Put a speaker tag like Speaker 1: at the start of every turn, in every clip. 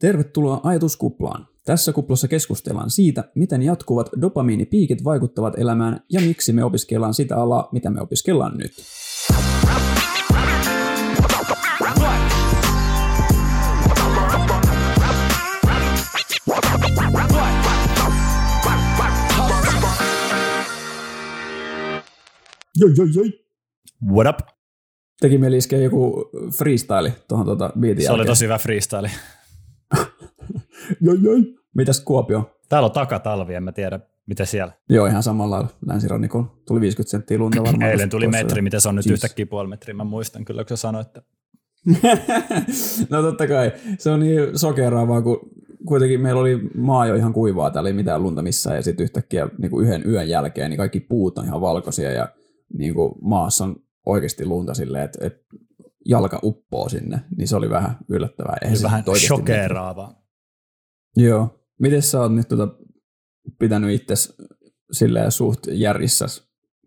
Speaker 1: Tervetuloa ajatuskuplaan. Tässä kuplassa keskustellaan siitä, miten jatkuvat dopamiinipiikit vaikuttavat elämään ja miksi me opiskellaan sitä alaa, mitä me opiskellaan nyt. Joi, joi, joi.
Speaker 2: What up?
Speaker 1: Teki mieli iskeä joku freestyle tuohon tuota
Speaker 2: Se oli
Speaker 1: jälkeen.
Speaker 2: tosi hyvä freestyle.
Speaker 1: Joi, joi. Mitäs Kuopio?
Speaker 2: Täällä on takatalvi, en mä tiedä, miten siellä.
Speaker 1: Joo, ihan samalla lailla länsirannikolla. Tuli 50 senttiä lunta varmaan.
Speaker 2: Eilen tuli metri, miten se on nyt
Speaker 1: Jeez.
Speaker 2: yhtäkkiä puoli metriä. Mä muistan kyllä, kun sä sanoit, että
Speaker 1: no totta kai. Se on niin sokeraavaa, kun kuitenkin meillä oli maa jo ihan kuivaa, täällä ei mitään lunta missään, ja sitten yhtäkkiä niin kuin yhden yön jälkeen niin kaikki puut on ihan valkoisia, ja niin kuin maassa on oikeasti lunta silleen, että, että jalka uppoo sinne, niin se oli vähän yllättävää. Eihän
Speaker 2: vähän shokeraavaa.
Speaker 1: Joo. Miten sä oot nyt tota, pitänyt itse silleen suht järjissä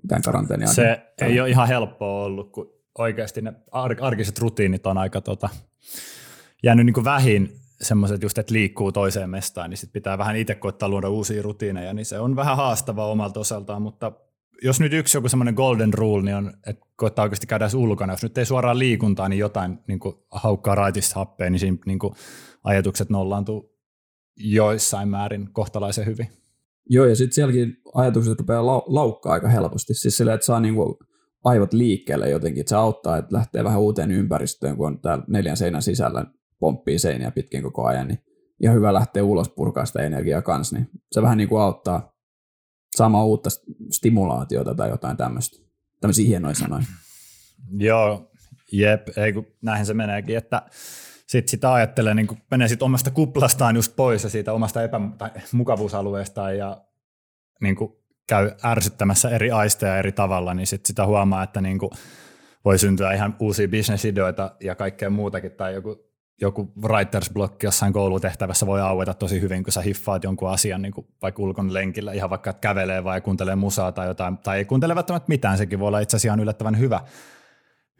Speaker 1: tämän karanteenin aikana?
Speaker 2: Se ei ole ihan helppoa ollut, kun oikeasti ne ar- arkiset rutiinit on aika tota, jäänyt niin kuin vähin semmoiset just, että liikkuu toiseen mestaan, niin sit pitää vähän itse koittaa luoda uusia rutiineja, niin se on vähän haastavaa omalta osaltaan, mutta jos nyt yksi joku semmoinen golden rule, niin on, että koittaa oikeasti käydä ulkona. Jos nyt ei suoraan liikuntaa, niin jotain niin kuin haukkaa raitista happea, niin siinä niin kuin ajatukset nollaantuu joissain määrin kohtalaisen hyvin.
Speaker 1: Joo, ja sitten sielläkin ajatukset rupeaa lau- laukkaa aika helposti. Siis silleen, että saa niinku aivot liikkeelle jotenkin, että se auttaa, että lähtee vähän uuteen ympäristöön, kun on täällä neljän seinän sisällä pomppii seiniä pitkin koko ajan, niin ihan hyvä lähteä ulos purkaa sitä energiaa kanssa, niin se vähän niin kuin auttaa saamaan uutta st- stimulaatiota tai jotain tämmöistä. Tämmöisiä hienoja sanoja.
Speaker 2: Joo, jep, ei kun näinhän se meneekin, että sitten sitä ajattelee, niin menee sit omasta kuplastaan just pois ja siitä omasta epä- tai mukavuusalueestaan ja niin kuin käy ärsyttämässä eri aisteja eri tavalla, niin sit sitä huomaa, että niin kuin voi syntyä ihan uusia bisnesideoita ja kaikkea muutakin, tai joku, joku writers block jossain koulutehtävässä voi aueta tosi hyvin, kun sä hiffaat jonkun asian niin kuin vaikka ulkon lenkillä, ihan vaikka että kävelee vai kuuntelee musaa tai jotain, tai ei kuuntele välttämättä mitään, sekin voi olla itse asiassa ihan yllättävän hyvä,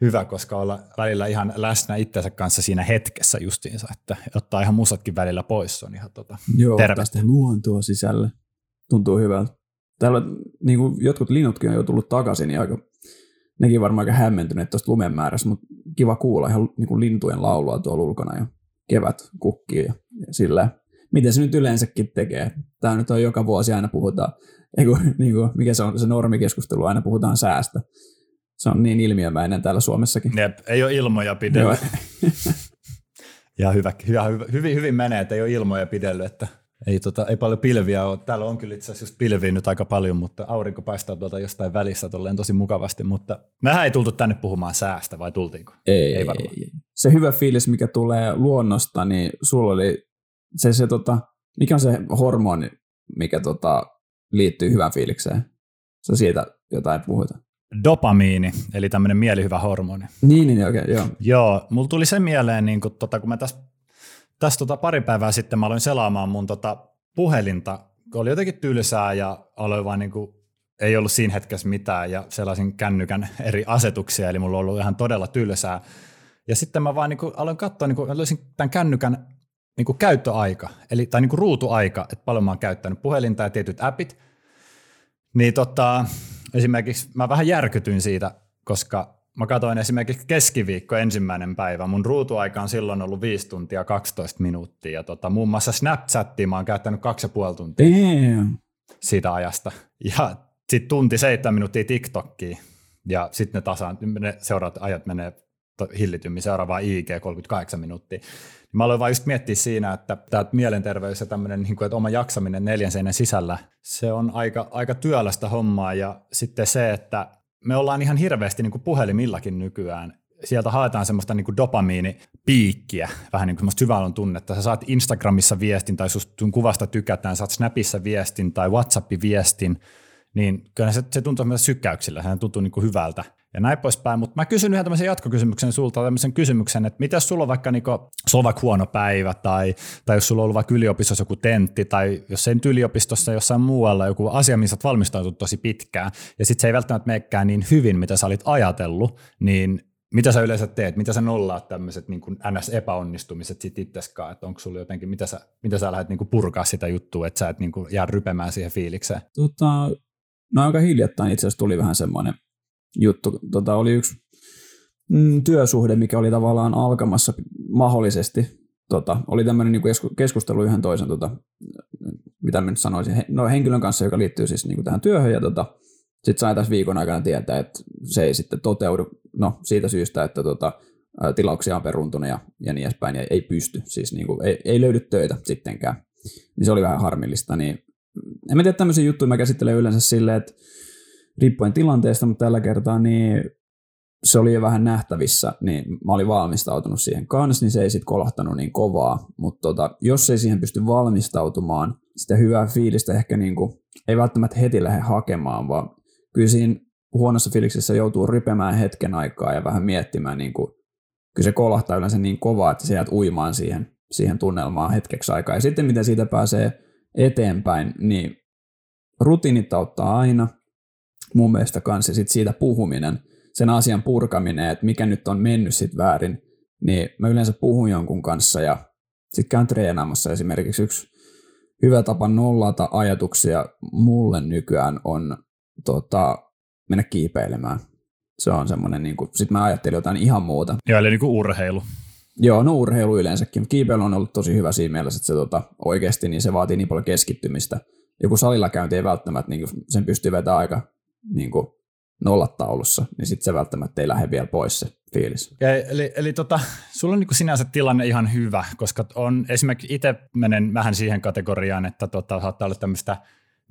Speaker 2: hyvä, koska olla välillä ihan läsnä itsensä kanssa siinä hetkessä justiinsa, että ottaa ihan musatkin välillä pois, se on ihan tota,
Speaker 1: Joo,
Speaker 2: Terve.
Speaker 1: tästä luontoa sisälle. Tuntuu hyvältä. Täällä niin kuin jotkut linnutkin on jo tullut takaisin, niin aika, nekin varmaan aika hämmentyneet tuosta lumen määrästä, mutta kiva kuulla ihan niin kuin lintujen laulua tuolla ulkona ja kevät kukkii ja, ja sillä. Miten se nyt yleensäkin tekee? Tämä nyt on joka vuosi aina puhutaan, ei kun, niin kuin, mikä se on se normikeskustelu, aina puhutaan säästä. Se on niin ilmiömäinen täällä Suomessakin.
Speaker 2: Jep, ei ole ilmoja pidellyt. Ja hyvä, hyvä, hyvä, hyvin, hyvin menee, että ei ole ilmoja pidellyt, että ei, tota, ei paljon pilviä ole. Täällä on kyllä itse asiassa just pilviä nyt aika paljon, mutta aurinko paistaa tuolta jostain välissä tolleen tosi mukavasti, mutta mehän ei tultu tänne puhumaan säästä, vai tultiinko?
Speaker 1: Ei,
Speaker 2: Ei
Speaker 1: ei,
Speaker 2: varmaan.
Speaker 1: ei, Se hyvä fiilis, mikä tulee luonnosta, niin sulla oli se, se tota, mikä on se hormoni, mikä tota, liittyy hyvään fiilikseen? Se siitä jotain puhuta.
Speaker 2: Dopamiini, eli tämmöinen mielihyvä hormoni.
Speaker 1: Niin, niin, okei, okay, joo.
Speaker 2: Joo, mulla tuli se mieleen, niin kun, tota, kun mä tässä täs, tota, pari päivää sitten mä aloin selaamaan mun tota, puhelinta, kun oli jotenkin tylsää ja aloin vaan niin kuin, ei ollut siinä hetkessä mitään ja sellaisin kännykän eri asetuksia, eli mulla on ollut ihan todella tylsää. Ja sitten mä vaan niin kuin, aloin katsoa, niin kuin, mä löysin tämän kännykän niin kuin käyttöaika, eli, tai niin kuin ruutuaika, että paljon mä oon käyttänyt puhelinta ja tietyt appit. Niin tota, esimerkiksi mä vähän järkytyin siitä, koska mä katsoin esimerkiksi keskiviikko ensimmäinen päivä. Mun ruutuaika on silloin ollut 5 tuntia 12 minuuttia. Ja tota, muun muassa Snapchattia mä oon käyttänyt 2,5 tuntia
Speaker 1: Damn.
Speaker 2: siitä ajasta. Ja sitten tunti 7 minuuttia TikTokia. Ja sitten ne tasaan, ne seuraavat ajat menee hillitymmin seuraavaan IG 38 minuuttia. Mä aloin vaan just miettiä siinä, että tämä mielenterveys ja tämmöinen niin kuin, että oma jaksaminen neljän seinän sisällä, se on aika, aika työlästä hommaa ja sitten se, että me ollaan ihan hirveästi niin kuin puhelimillakin nykyään. Sieltä haetaan semmoista niin kuin dopamiinipiikkiä, vähän niin kuin semmoista syvällön tunnetta. Sä saat Instagramissa viestin tai sun kuvasta tykätään, saat Snapissa viestin tai WhatsApp-viestin, niin kyllä se, se tuntuu semmoisella sykäyksillä, sehän tuntuu niin kuin hyvältä ja näin poispäin. Mutta mä kysyn yhden tämmöisen jatkokysymyksen sulta, tämmöisen kysymyksen, että mitä sulla on vaikka, niinku, sulla on vaikka huono päivä tai, tai jos sulla on ollut vaikka yliopistossa joku tentti tai jos nyt yliopistossa jossain muualla joku asia, missä olet valmistautunut tosi pitkään ja sitten se ei välttämättä menekään niin hyvin, mitä sä olit ajatellut, niin mitä sä yleensä teet? Mitä sä nollaat tämmöiset niin NS-epäonnistumiset sit itseskaan? Että onko sulla jotenkin, mitä sä, mitä sä lähdet niin purkaa sitä juttua, että sä et niin jää rypemään siihen fiilikseen?
Speaker 1: Tota, no aika hiljattain itse asiassa tuli vähän semmoinen juttu. Tota, oli yksi mm, työsuhde, mikä oli tavallaan alkamassa mahdollisesti. Tota, oli tämmöinen niin keskustelu yhden toisen, tota, mitä mä nyt sanoisin, no henkilön kanssa, joka liittyy siis niin kuin tähän työhön, ja tota, sitten sai tässä viikon aikana tietää, että se ei sitten toteudu, no siitä syystä, että tota, tilauksia on peruntunut ja, ja niin edespäin, ja ei pysty, siis niin kuin, ei, ei löydy töitä sittenkään. Niin se oli vähän harmillista, niin en mä tiedä tämmöisiä juttuja, mä käsittelen yleensä silleen, että riippuen tilanteesta, mutta tällä kertaa niin se oli jo vähän nähtävissä, niin mä olin valmistautunut siihen kanssa, niin se ei sitten kolahtanut niin kovaa, mutta tota, jos ei siihen pysty valmistautumaan, sitä hyvää fiilistä ehkä niin kuin, ei välttämättä heti lähde hakemaan, vaan kyllä siinä huonossa fiiliksessä joutuu rypemään hetken aikaa ja vähän miettimään, niin kuin, kyllä se kolahtaa yleensä niin kovaa, että sä jäät uimaan siihen, siihen tunnelmaan hetkeksi aikaa. Ja sitten miten siitä pääsee eteenpäin, niin rutiinit auttaa aina, mun mielestä kanssa, ja sitten siitä puhuminen, sen asian purkaminen, että mikä nyt on mennyt sitten väärin, niin mä yleensä puhun jonkun kanssa ja sitten käyn treenaamassa esimerkiksi yksi hyvä tapa nollata ajatuksia mulle nykyään on tota, mennä kiipeilemään. Se on semmoinen, niin kuin, sit mä ajattelin jotain ihan muuta.
Speaker 2: Joo, eli niin kuin urheilu.
Speaker 1: Joo, no urheilu yleensäkin. Kiipeily on ollut tosi hyvä siinä mielessä, että se tota, oikeasti niin se vaatii niin paljon keskittymistä. Joku salilla käynti ei välttämättä, niin sen pystyy vetämään aika niin kuin, nollataulussa, niin sitten se välttämättä ei lähde vielä pois se fiilis.
Speaker 2: Okay, eli eli tota, sulla on niin sinänsä tilanne ihan hyvä, koska on esimerkiksi itse menen vähän siihen kategoriaan, että tota, saattaa olla tämmöistä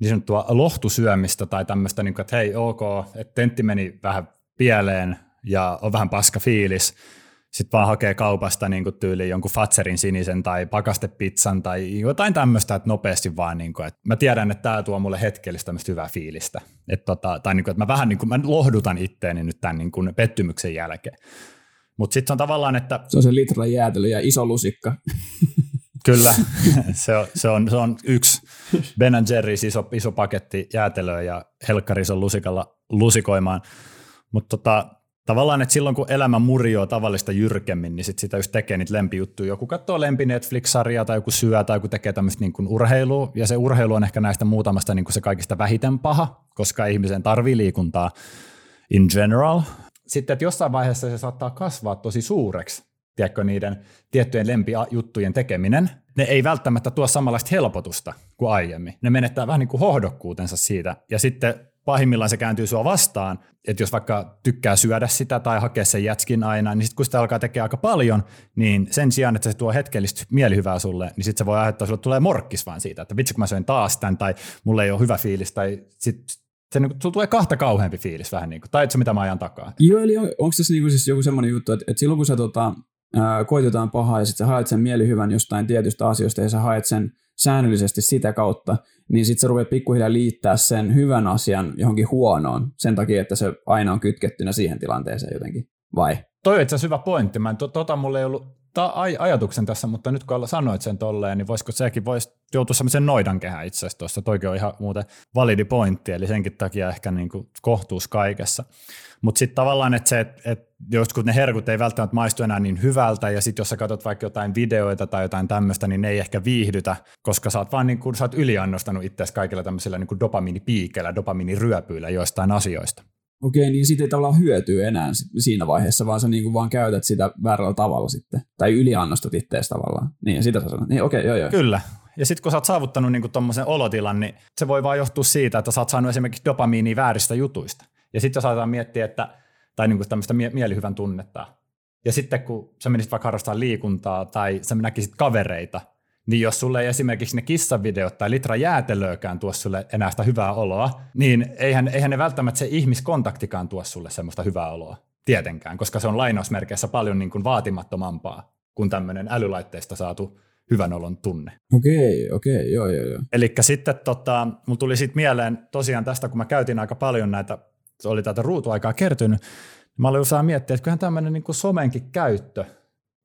Speaker 2: niin sanottua lohtusyömistä tai tämmöistä, niin kuin, että hei ok, että tentti meni vähän pieleen ja on vähän paska fiilis, sitten vaan hakee kaupasta niin kuin tyyliin jonkun Fatserin sinisen tai pakastepizzan tai jotain tämmöistä, että nopeasti vaan, niin kuin, että mä tiedän, että tämä tuo mulle hetkellistä tämmöistä hyvää fiilistä. Että tota, tai niin kuin, että mä vähän niin kuin, mä lohdutan itteeni nyt tämän niin kuin pettymyksen jälkeen. Mutta sitten se on tavallaan, että...
Speaker 1: Se on se litra jäätely ja iso lusikka.
Speaker 2: Kyllä, se on, se on, se on yksi Ben Jerry's iso, iso paketti jäätelöä ja helkkaris on lusikalla lusikoimaan. Mutta tota, tavallaan, että silloin kun elämä murjoo tavallista jyrkemmin, niin sit sitä just tekee niitä lempijuttuja. Joku katsoo lempi Netflix-sarjaa tai joku syö tai joku tekee tämmöistä niin kuin urheilua. Ja se urheilu on ehkä näistä muutamasta niin kuin se kaikista vähiten paha, koska ihmisen tarvii liikuntaa in general. Sitten, että jossain vaiheessa se saattaa kasvaa tosi suureksi, tiedätkö, niiden tiettyjen lempijuttujen tekeminen. Ne ei välttämättä tuo samanlaista helpotusta kuin aiemmin. Ne menettää vähän niin kuin hohdokkuutensa siitä. Ja sitten pahimmillaan se kääntyy sua vastaan, että jos vaikka tykkää syödä sitä tai hakea sen jätskin aina, niin sitten kun sitä alkaa tekemään aika paljon, niin sen sijaan, että se tuo hetkellistä mielihyvää sulle, niin sitten se voi aiheuttaa sulle tulee morkkis vaan siitä, että vitsi kun mä söin taas tämän, tai mulle ei ole hyvä fiilis, tai sitten se niin kuin, tulee kahta kauheampi fiilis vähän niin kuin, tai se mitä mä ajan takaa.
Speaker 1: Joo, eli on, onko tässä niin kuin siis joku semmoinen juttu, että, että silloin kun sä tota, koitetaan pahaa ja sitten sä haet sen mielihyvän jostain tietystä asioista ja sä haet sen säännöllisesti sitä kautta, niin sitten sä rupeat pikkuhiljaa liittää sen hyvän asian johonkin huonoon sen takia, että se aina on kytkettynä siihen tilanteeseen jotenkin, vai?
Speaker 2: Toi on itse hyvä pointti. Mä to, tota mulle ei ollut ta- aj- ajatuksen tässä, mutta nyt kun sanoit sen tolleen, niin voisiko sekin voisi joutua semmoisen noidankehään itse asiassa tuossa. Toikin on ihan muuten validi pointti, eli senkin takia ehkä niin kuin kohtuus kaikessa. Mutta sitten tavallaan, että se, että et joskus ne herkut ei välttämättä maistu enää niin hyvältä, ja sitten jos sä katsot vaikka jotain videoita tai jotain tämmöistä, niin ne ei ehkä viihdytä, koska sä oot vaan niin kuin, sä oot yliannostanut itseäsi kaikilla tämmöisillä niin kuin dopaminipiikeillä, dopaminiryöpyillä joistain asioista.
Speaker 1: Okei, niin siitä ei tavallaan hyötyä enää siinä vaiheessa, vaan sä niin kuin vaan käytät sitä väärällä tavalla sitten. Tai yliannostat ittees tavallaan. Niin, sitä sä sanot. Niin, okei, joo, joo.
Speaker 2: Kyllä. Ja sitten kun sä oot saavuttanut niin tuommoisen olotilan, niin se voi vaan johtua siitä, että sä oot saanut esimerkiksi dopamiinia vääristä jutuista. Ja sitten jos aletaan miettiä, että, tai niin kuin tämmöistä mie- mielihyvän tunnetta, ja sitten kun sä menisit vaikka harrastamaan liikuntaa tai sä näkisit kavereita, niin jos sulle ei esimerkiksi ne kissavideot tai litra jäätelöäkään tuo sulle enää sitä hyvää oloa, niin eihän, eihän ne välttämättä se ihmiskontaktikaan tuo sulle semmoista hyvää oloa. Tietenkään, koska se on lainausmerkeissä paljon niin kuin vaatimattomampaa kuin tämmöinen älylaitteista saatu hyvän olon tunne.
Speaker 1: Okei, okei, joo, joo, joo.
Speaker 2: Eli sitten tota, mulla tuli sitten mieleen tosiaan tästä, kun mä käytin aika paljon näitä, oli tätä ruutuaikaa kertynyt, mä olin usein miettiä, että kyllähän tämmöinen niin kuin somenkin käyttö,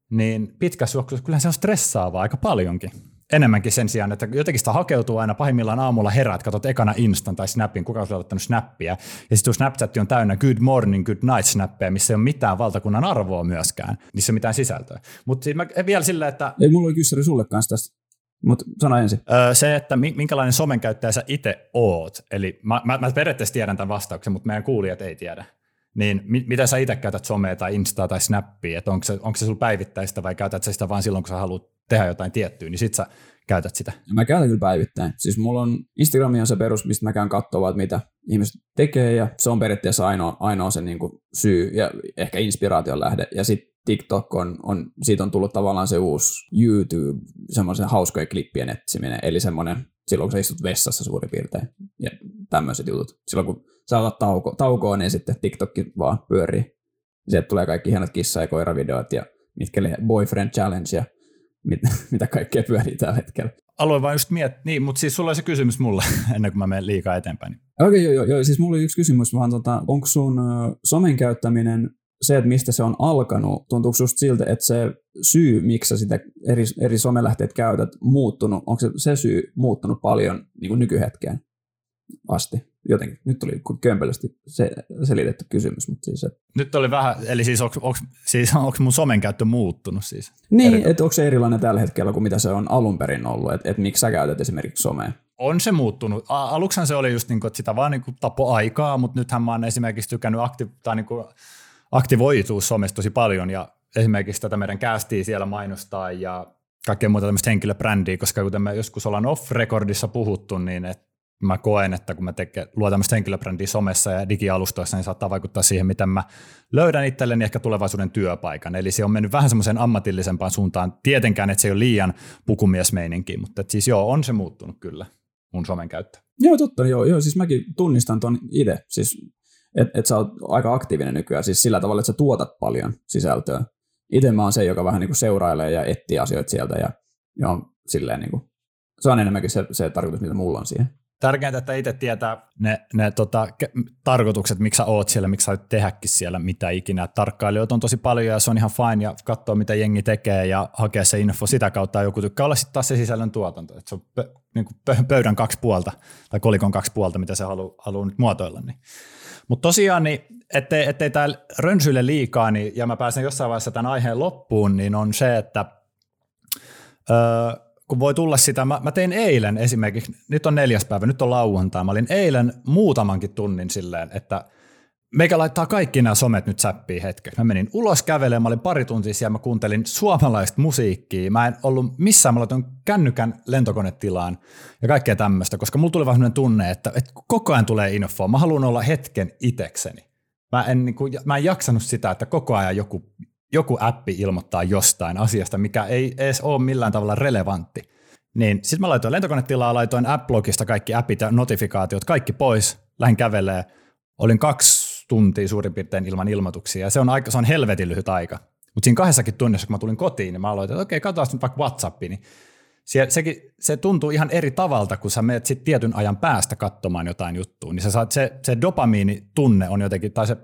Speaker 2: niin pitkä juoksussa kyllähän se on stressaavaa aika paljonkin. enemmänkin sen sijaan, että jotenkin sitä hakeutuu aina pahimmillaan aamulla heräät, katsot ekana Instan tai Snapin, kuka on ottanut snappia, ja sitten Snapchat on täynnä good morning, good night snappeja, missä ei ole mitään valtakunnan arvoa myöskään, niissä ei ole mitään sisältöä. Mutta mä vielä silleen, että...
Speaker 1: Ei, mulla oli kyssäri sulle kanssa tästä. Mutta sano ensin.
Speaker 2: Öö, se, että minkälainen somen käyttäjä sä itse oot, eli mä, mä, mä periaatteessa tiedän tämän vastauksen, mutta meidän kuulijat ei tiedä. Niin mi- mitä sä itse käytät somea tai Instaa tai Snappia, että onko se, onko se sulla päivittäistä vai käytät sä sitä vain silloin, kun sä haluat tehdä jotain tiettyä, niin sit sä käytät sitä.
Speaker 1: Mä käytän kyllä päivittäin. Siis mulla on Instagram on se perus, mistä mä käyn katsoa, mitä ihmiset tekee ja se on periaatteessa ainoa, ainoa se niin syy ja ehkä inspiraation lähde. Ja sitten TikTok on, on, siitä on tullut tavallaan se uusi YouTube, semmoisen hauskojen klippien etsiminen, eli semmoinen, silloin kun sä istut vessassa suurin piirtein, ja tämmöiset jutut. Silloin kun sä otat tauko, taukoa, niin sitten TikTok vaan pyörii. Sieltä tulee kaikki hienot kissa- ja koiravideot ja mitkä boyfriend challenge ja mit, mitä kaikkea pyörii tällä hetkellä.
Speaker 2: Aloin vaan just miettiä, niin, mutta siis sulla oli se kysymys mulle ennen kuin mä menen liikaa eteenpäin.
Speaker 1: Okei, okay, joo, joo, joo, siis mulla oli yksi kysymys vaan, tota, onko sun somen käyttäminen se, että mistä se on alkanut, tuntuuko just siltä, että se syy, miksi sä sitä eri, eri somelähteet käytät, muuttunut, onko se, se syy muuttunut paljon niin kuin nykyhetkeen asti? Jotenkin, nyt tuli kömpelösti se, selitetty kysymys, mutta siis... Että...
Speaker 2: Nyt oli vähän, eli siis onko siis mun somen käyttö muuttunut siis?
Speaker 1: Niin, että onko se erilainen tällä hetkellä kuin mitä se on alun perin ollut, että, että miksi sä käytät esimerkiksi somea?
Speaker 2: On se muuttunut. Aluksi se oli just niin kuin, että sitä vaan niin kuin tapo aikaa, mutta nythän mä oon esimerkiksi tykännyt akti- tai niin kuin aktivoituu somessa tosi paljon ja esimerkiksi tätä meidän kästiä siellä mainostaa ja kaikkea muuta tämmöistä henkilöbrändiä, koska kuten me joskus ollaan off-recordissa puhuttu, niin et mä koen, että kun mä teke, luon tämmöistä henkilöbrändiä somessa ja digialustoissa, niin saattaa vaikuttaa siihen, miten mä löydän itselleni ehkä tulevaisuuden työpaikan. Eli se on mennyt vähän semmoiseen ammatillisempaan suuntaan. Tietenkään, että se ei ole liian pukumiesmeininki, mutta siis joo, on se muuttunut kyllä mun somen käyttö.
Speaker 1: Joo, totta. Joo, joo siis mäkin tunnistan ton itse. Siis että et sä oot aika aktiivinen nykyään siis sillä tavalla, että sä tuotat paljon sisältöä. Itse mä oon se, joka vähän niin kuin seurailee ja etsii asioita sieltä ja, ja on silleen niin kuin, se on enemmänkin se, se tarkoitus, mitä mulla on siihen.
Speaker 2: Tärkeintä, että itse tietää ne, ne tota, tarkoitukset, miksi sä oot siellä, miksi sä oot tehdäkin siellä mitä ikinä. Tarkkailijoita on tosi paljon ja se on ihan fine ja katsoa, mitä jengi tekee ja hakea se info sitä kautta. Joku tykkää olla sitten taas se sisällön tuotanto, että se on pö, niin kuin pöydän kaksi puolta tai kolikon kaksi puolta, mitä se haluaa halu nyt muotoilla. Niin mutta tosiaan, niin, ettei, ettei tämä rönsyille liikaa, niin, ja mä pääsen jossain vaiheessa tämän aiheen loppuun, niin on se, että öö, kun voi tulla sitä, mä, mä tein eilen esimerkiksi, nyt on neljäs päivä, nyt on lauantai, mä olin eilen muutamankin tunnin silleen, että – meikä laittaa kaikki nämä somet nyt säppiin hetkeksi. Mä menin ulos kävelemään, mä olin pari tuntia siellä, mä kuuntelin suomalaista musiikkia. Mä en ollut missään, mä laitoin kännykän lentokonetilaan ja kaikkea tämmöistä, koska mulla tuli vähän tunne, että, että koko ajan tulee infoa. Mä haluan olla hetken itekseni. Mä en, niin kuin, mä en jaksanut sitä, että koko ajan joku, joku appi ilmoittaa jostain asiasta, mikä ei edes ole millään tavalla relevantti. Niin sitten mä laitoin lentokonetilaa, laitoin Applogista kaikki appit ja notifikaatiot, kaikki pois, lähdin kävelee. Olin kaksi tuntia suurin piirtein ilman ilmoituksia, ja se on, aika, se on helvetin lyhyt aika. Mutta siinä kahdessakin tunnissa, kun mä tulin kotiin, niin mä aloitin, että okei, katsotaan nyt vaikka WhatsAppi, niin se, se tuntuu ihan eri tavalta, kun sä menet sit tietyn ajan päästä katsomaan jotain juttua, niin sä saat se, se dopamiinitunne on jotenkin, tai se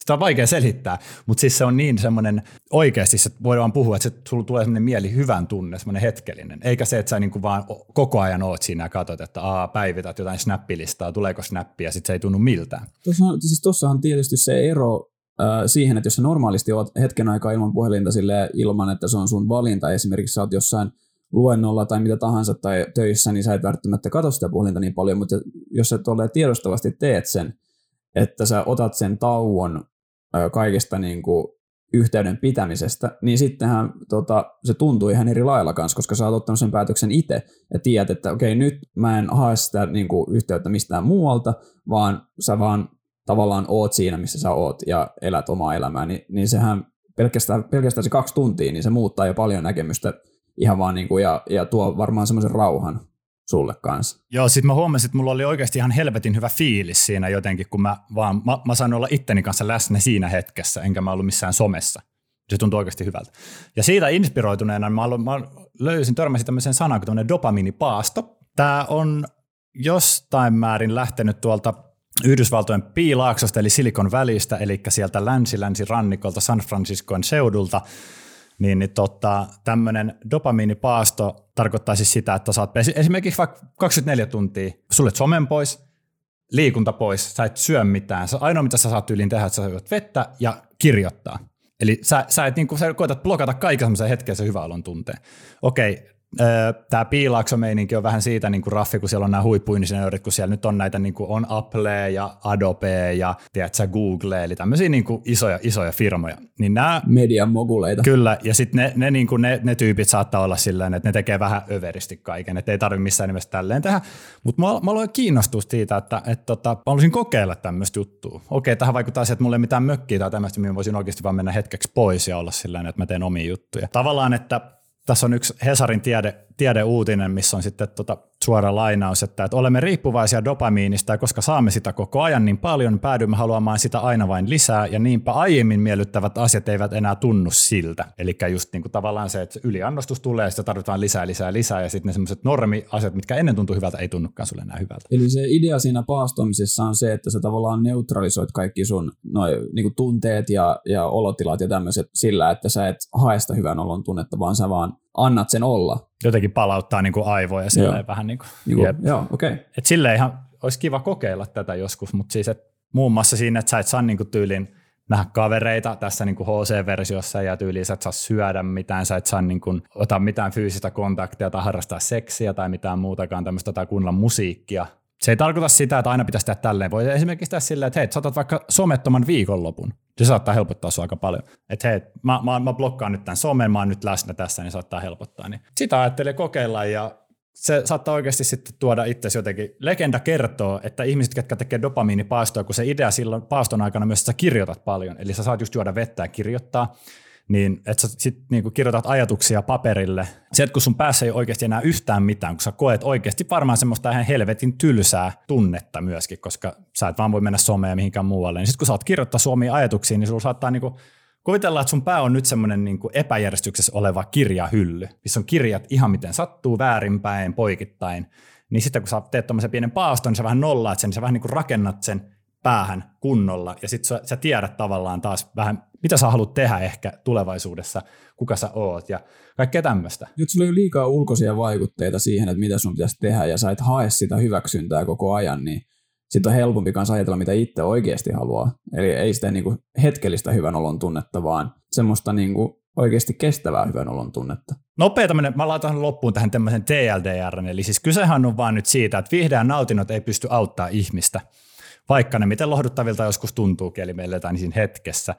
Speaker 2: sitä on vaikea selittää, mutta siis se on niin semmoinen oikeasti, että voidaan puhua, että se, sulla tulee semmoinen mieli hyvän tunne, semmoinen hetkellinen, eikä se, että sä niinku vaan koko ajan oot siinä ja katsot, että aa, päivität jotain snappilistaa, tuleeko snappia, sitten se ei tunnu miltään.
Speaker 1: Tuossa, siis tossahan tietysti se ero äh, siihen, että jos sä normaalisti oot hetken aikaa ilman puhelinta sille ilman, että se on sun valinta, esimerkiksi sä oot jossain luennolla tai mitä tahansa tai töissä, niin sä et välttämättä katso sitä puhelinta niin paljon, mutta jos sä tiedostavasti teet sen, että sä otat sen tauon kaikesta niin kuin yhteyden pitämisestä, niin sittenhän tota, se tuntuu ihan eri lailla kanssa, koska sä oot ottanut sen päätöksen itse ja tiedät, että okei, nyt mä en hae sitä niin kuin, yhteyttä mistään muualta, vaan sä vaan tavallaan oot siinä, missä sä oot ja elät omaa elämää, niin, niin sehän pelkästään, pelkästään se kaksi tuntia, niin se muuttaa jo paljon näkemystä ihan vaan niin kuin, ja, ja tuo varmaan semmoisen rauhan sulle kanssa.
Speaker 2: Joo, sitten mä huomasin, että mulla oli oikeasti ihan helvetin hyvä fiilis siinä jotenkin, kun mä vaan, mä, mä sain olla itteni kanssa läsnä siinä hetkessä, enkä mä ollut missään somessa. Se tuntui oikeasti hyvältä. Ja siitä inspiroituneena mä, aloin, mä löysin, törmäsin tämmöisen sanan kuin dopamiinipaasto. Tämä on jostain määrin lähtenyt tuolta Yhdysvaltojen piilaaksosta eli Silikon välistä, eli sieltä länsi-länsirannikolta San Franciscoin seudulta. Niin, niin tota, tämmöinen dopamiinipaasto tarkoittaa siis sitä, että saat esimerkiksi vaikka 24 tuntia, sulle somen pois, liikunta pois, sä et syö mitään. Se ainoa, mitä sä saat yliin tehdä, että sä syöt vettä ja kirjoittaa. Eli sä, sä, et, niin kuin, sä koetat blokata kaiken semmoisen hetken se hyvä olon tunteen. Okei, tämä piilaakso-meininki on vähän siitä niin kuin raffi, kun siellä on nämä huippuinsinöörit, kun siellä nyt on näitä niin kuin on Apple ja Adobe ja tiedätkö, Google, eli tämmöisiä niin kuin isoja, isoja firmoja. Niin nämä,
Speaker 1: Median moguleita.
Speaker 2: Kyllä, ja sitten ne, ne, niin kuin ne, ne, tyypit saattaa olla silleen, että ne tekee vähän överisti kaiken, että ei tarvitse missään nimessä tälleen tehdä. Mutta mä, mä olen kiinnostunut siitä, että, että tota, mä haluaisin kokeilla tämmöistä juttua. Okei, tähän vaikuttaa se, että mulla ei mitään mökkiä tai tämmöistä, minä voisin oikeasti vaan mennä hetkeksi pois ja olla silleen, että mä teen omia juttuja. Tavallaan, että tässä on yksi Hesarin tiede, tiedeuutinen, missä on sitten tota suora lainaus, että, että olemme riippuvaisia dopamiinista ja koska saamme sitä koko ajan niin paljon, päädymme haluamaan sitä aina vain lisää ja niinpä aiemmin miellyttävät asiat eivät enää tunnu siltä. Eli just niin kuin tavallaan se, että yliannostus tulee ja sitä tarvitaan lisää, lisää, lisää ja sitten ne semmoiset normiasiat, mitkä ennen tuntui hyvältä, ei tunnukaan sulle enää hyvältä.
Speaker 1: Eli se idea siinä paastomisessa on se, että sä tavallaan neutralisoit kaikki sun noi, niin kuin tunteet ja, ja olotilat ja tämmöiset sillä, että sä et hae sitä hyvän olon tunnetta, vaan sä vaan annat sen olla.
Speaker 2: Jotenkin palauttaa niin kuin aivoja silleen vähän niin kuin.
Speaker 1: Niin kuin joo, okei. Okay.
Speaker 2: Et silleen ihan olisi kiva kokeilla tätä joskus, mutta siis et muun muassa siinä, että sä et saa niin kuin tyylin nähdä kavereita tässä niin kuin HC-versiossa ja tyyliin sä et saa syödä mitään, sä et saa niin kuin, ota mitään fyysistä kontaktia tai harrastaa seksiä tai mitään muutakaan tämmöistä tai kuunnella musiikkia. Se ei tarkoita sitä, että aina pitäisi tehdä tälleen. Voi esimerkiksi tehdä silleen, että hei, sä otat vaikka somettoman viikonlopun. Se saattaa helpottaa sua aika paljon. Että hei, mä, mä, mä blokkaan nyt tämän somen, mä oon nyt läsnä tässä, niin saattaa helpottaa. Niin sitä ajattelee kokeilla ja se saattaa oikeasti sitten tuoda itsesi jotenkin. Legenda kertoo, että ihmiset, jotka tekee dopamiinipaastoa, kun se idea silloin paaston aikana myös, sä kirjoitat paljon, eli sä saat just juoda vettä ja kirjoittaa, niin että sä sit niinku kirjoitat ajatuksia paperille. Se, että kun sun päässä ei oikeasti enää yhtään mitään, kun sä koet oikeasti varmaan semmoista ihan helvetin tylsää tunnetta myöskin, koska sä et vaan voi mennä someen ja mihinkään muualle. Niin sitten kun sä oot kirjoittaa suomia ajatuksia, niin sulla saattaa niinku Kuvitellaan, että sun pää on nyt semmoinen niin epäjärjestyksessä oleva kirjahylly, missä on kirjat ihan miten sattuu, väärinpäin, poikittain. Niin sitten kun sä teet tuommoisen pienen paaston, niin sä vähän nollaat sen, niin sä vähän niin kuin rakennat sen päähän kunnolla, ja sitten sä, sä tiedät tavallaan taas vähän, mitä sä haluat tehdä ehkä tulevaisuudessa, kuka sä oot, ja kaikkea tämmöistä.
Speaker 1: Nyt sulla on liikaa ulkoisia vaikutteita siihen, että mitä sun pitäisi tehdä, ja sä et hae sitä hyväksyntää koko ajan, niin sitten on helpompi kanssa ajatella, mitä itse oikeasti haluaa. Eli ei sitä niinku hetkellistä hyvän olon tunnetta, vaan semmoista niinku oikeasti kestävää hyvän olon tunnetta.
Speaker 2: Nopea tämmöinen, mä laitan loppuun tähän tämmöisen TLDR, eli siis kysehän on vaan nyt siitä, että vihreän nautinnot ei pysty auttaa ihmistä, vaikka ne miten lohduttavilta joskus tuntuukin, eli me eletään siinä hetkessä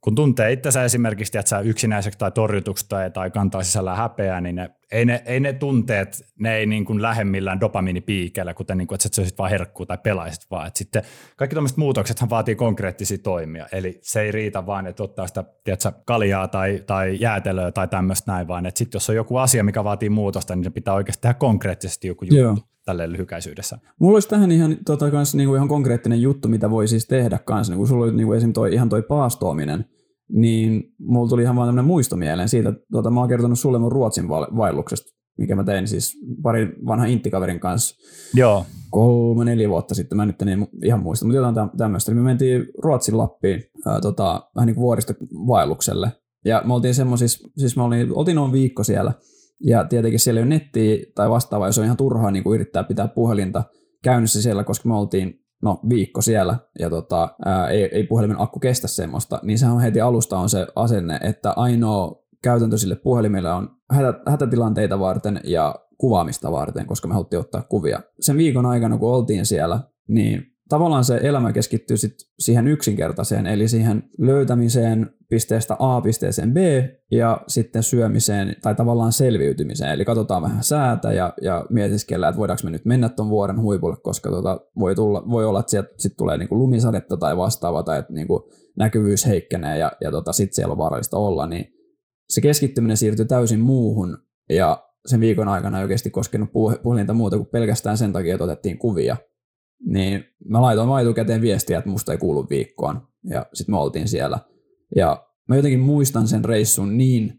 Speaker 2: kun tuntee itsensä esimerkiksi että sä yksinäiseksi tai torjutuksi tai, tai kantaa sisällä häpeää, niin ne, ei, ne, ei ne tunteet, ne ei niin kuin lähde millään dopamiinipiikeillä, kuten niin kuin, että sä söisit vaan herkkuu tai pelaisit vaan. Et sitten kaikki tämmöiset muutoksethan vaatii konkreettisia toimia, eli se ei riitä vaan, että ottaa sitä tiedätkö, kaljaa tai, tai jäätelöä tai tämmöistä näin, vaan että sitten jos on joku asia, mikä vaatii muutosta, niin se pitää oikeasti tehdä konkreettisesti joku juttu. Joo tälle lyhykäisyydessä.
Speaker 1: Mulla olisi tähän ihan, tota, kans, niinku ihan konkreettinen juttu, mitä voi siis tehdä kanssa. Niin sulla oli niinku esim. Toi, ihan toi paastoaminen, niin mulla tuli ihan vaan tämmöinen muisto mieleen siitä, tota, mä oon kertonut sulle mun Ruotsin vaelluksesta, mikä mä tein siis pari vanha inttikaverin kanssa.
Speaker 2: Joo.
Speaker 1: Kolme, neljä vuotta sitten, mä nyt en niin ihan muista, mutta jotain tämmöistä. Me mentiin Ruotsin Lappiin ää, tota, vähän niin kuin vuorista vaellukselle. Ja me oltiin semmoisissa, siis me oltiin, oltiin noin viikko siellä, ja tietenkin siellä ei ole nettiä tai vastaavaa, jos on ihan turhaa niin kuin yrittää pitää puhelinta käynnissä siellä, koska me oltiin no viikko siellä ja tota, ää, ei, ei puhelimen akku kestä semmoista, niin sehän on heti alusta on se asenne, että ainoa käytäntö sille puhelimelle on hätä, hätätilanteita varten ja kuvaamista varten, koska me haluttiin ottaa kuvia. Sen viikon aikana, kun oltiin siellä, niin tavallaan se elämä keskittyy sit siihen yksinkertaiseen, eli siihen löytämiseen pisteestä A pisteeseen B ja sitten syömiseen tai tavallaan selviytymiseen. Eli katsotaan vähän säätä ja, ja mietiskellään, että voidaanko me nyt mennä tuon vuoren huipulle, koska tota, voi, tulla, voi olla, että sieltä sit tulee niinku lumisadetta tai vastaava tai että niinku näkyvyys heikkenee ja, ja tota, sitten siellä on vaarallista olla, niin se keskittyminen siirtyy täysin muuhun ja sen viikon aikana ei oikeasti koskenut puhelinta muuta kuin pelkästään sen takia, että otettiin kuvia – niin mä laitoin vaan etukäteen viestiä, että musta ei kuulu viikkoon. Ja sitten me oltiin siellä. Ja mä jotenkin muistan sen reissun niin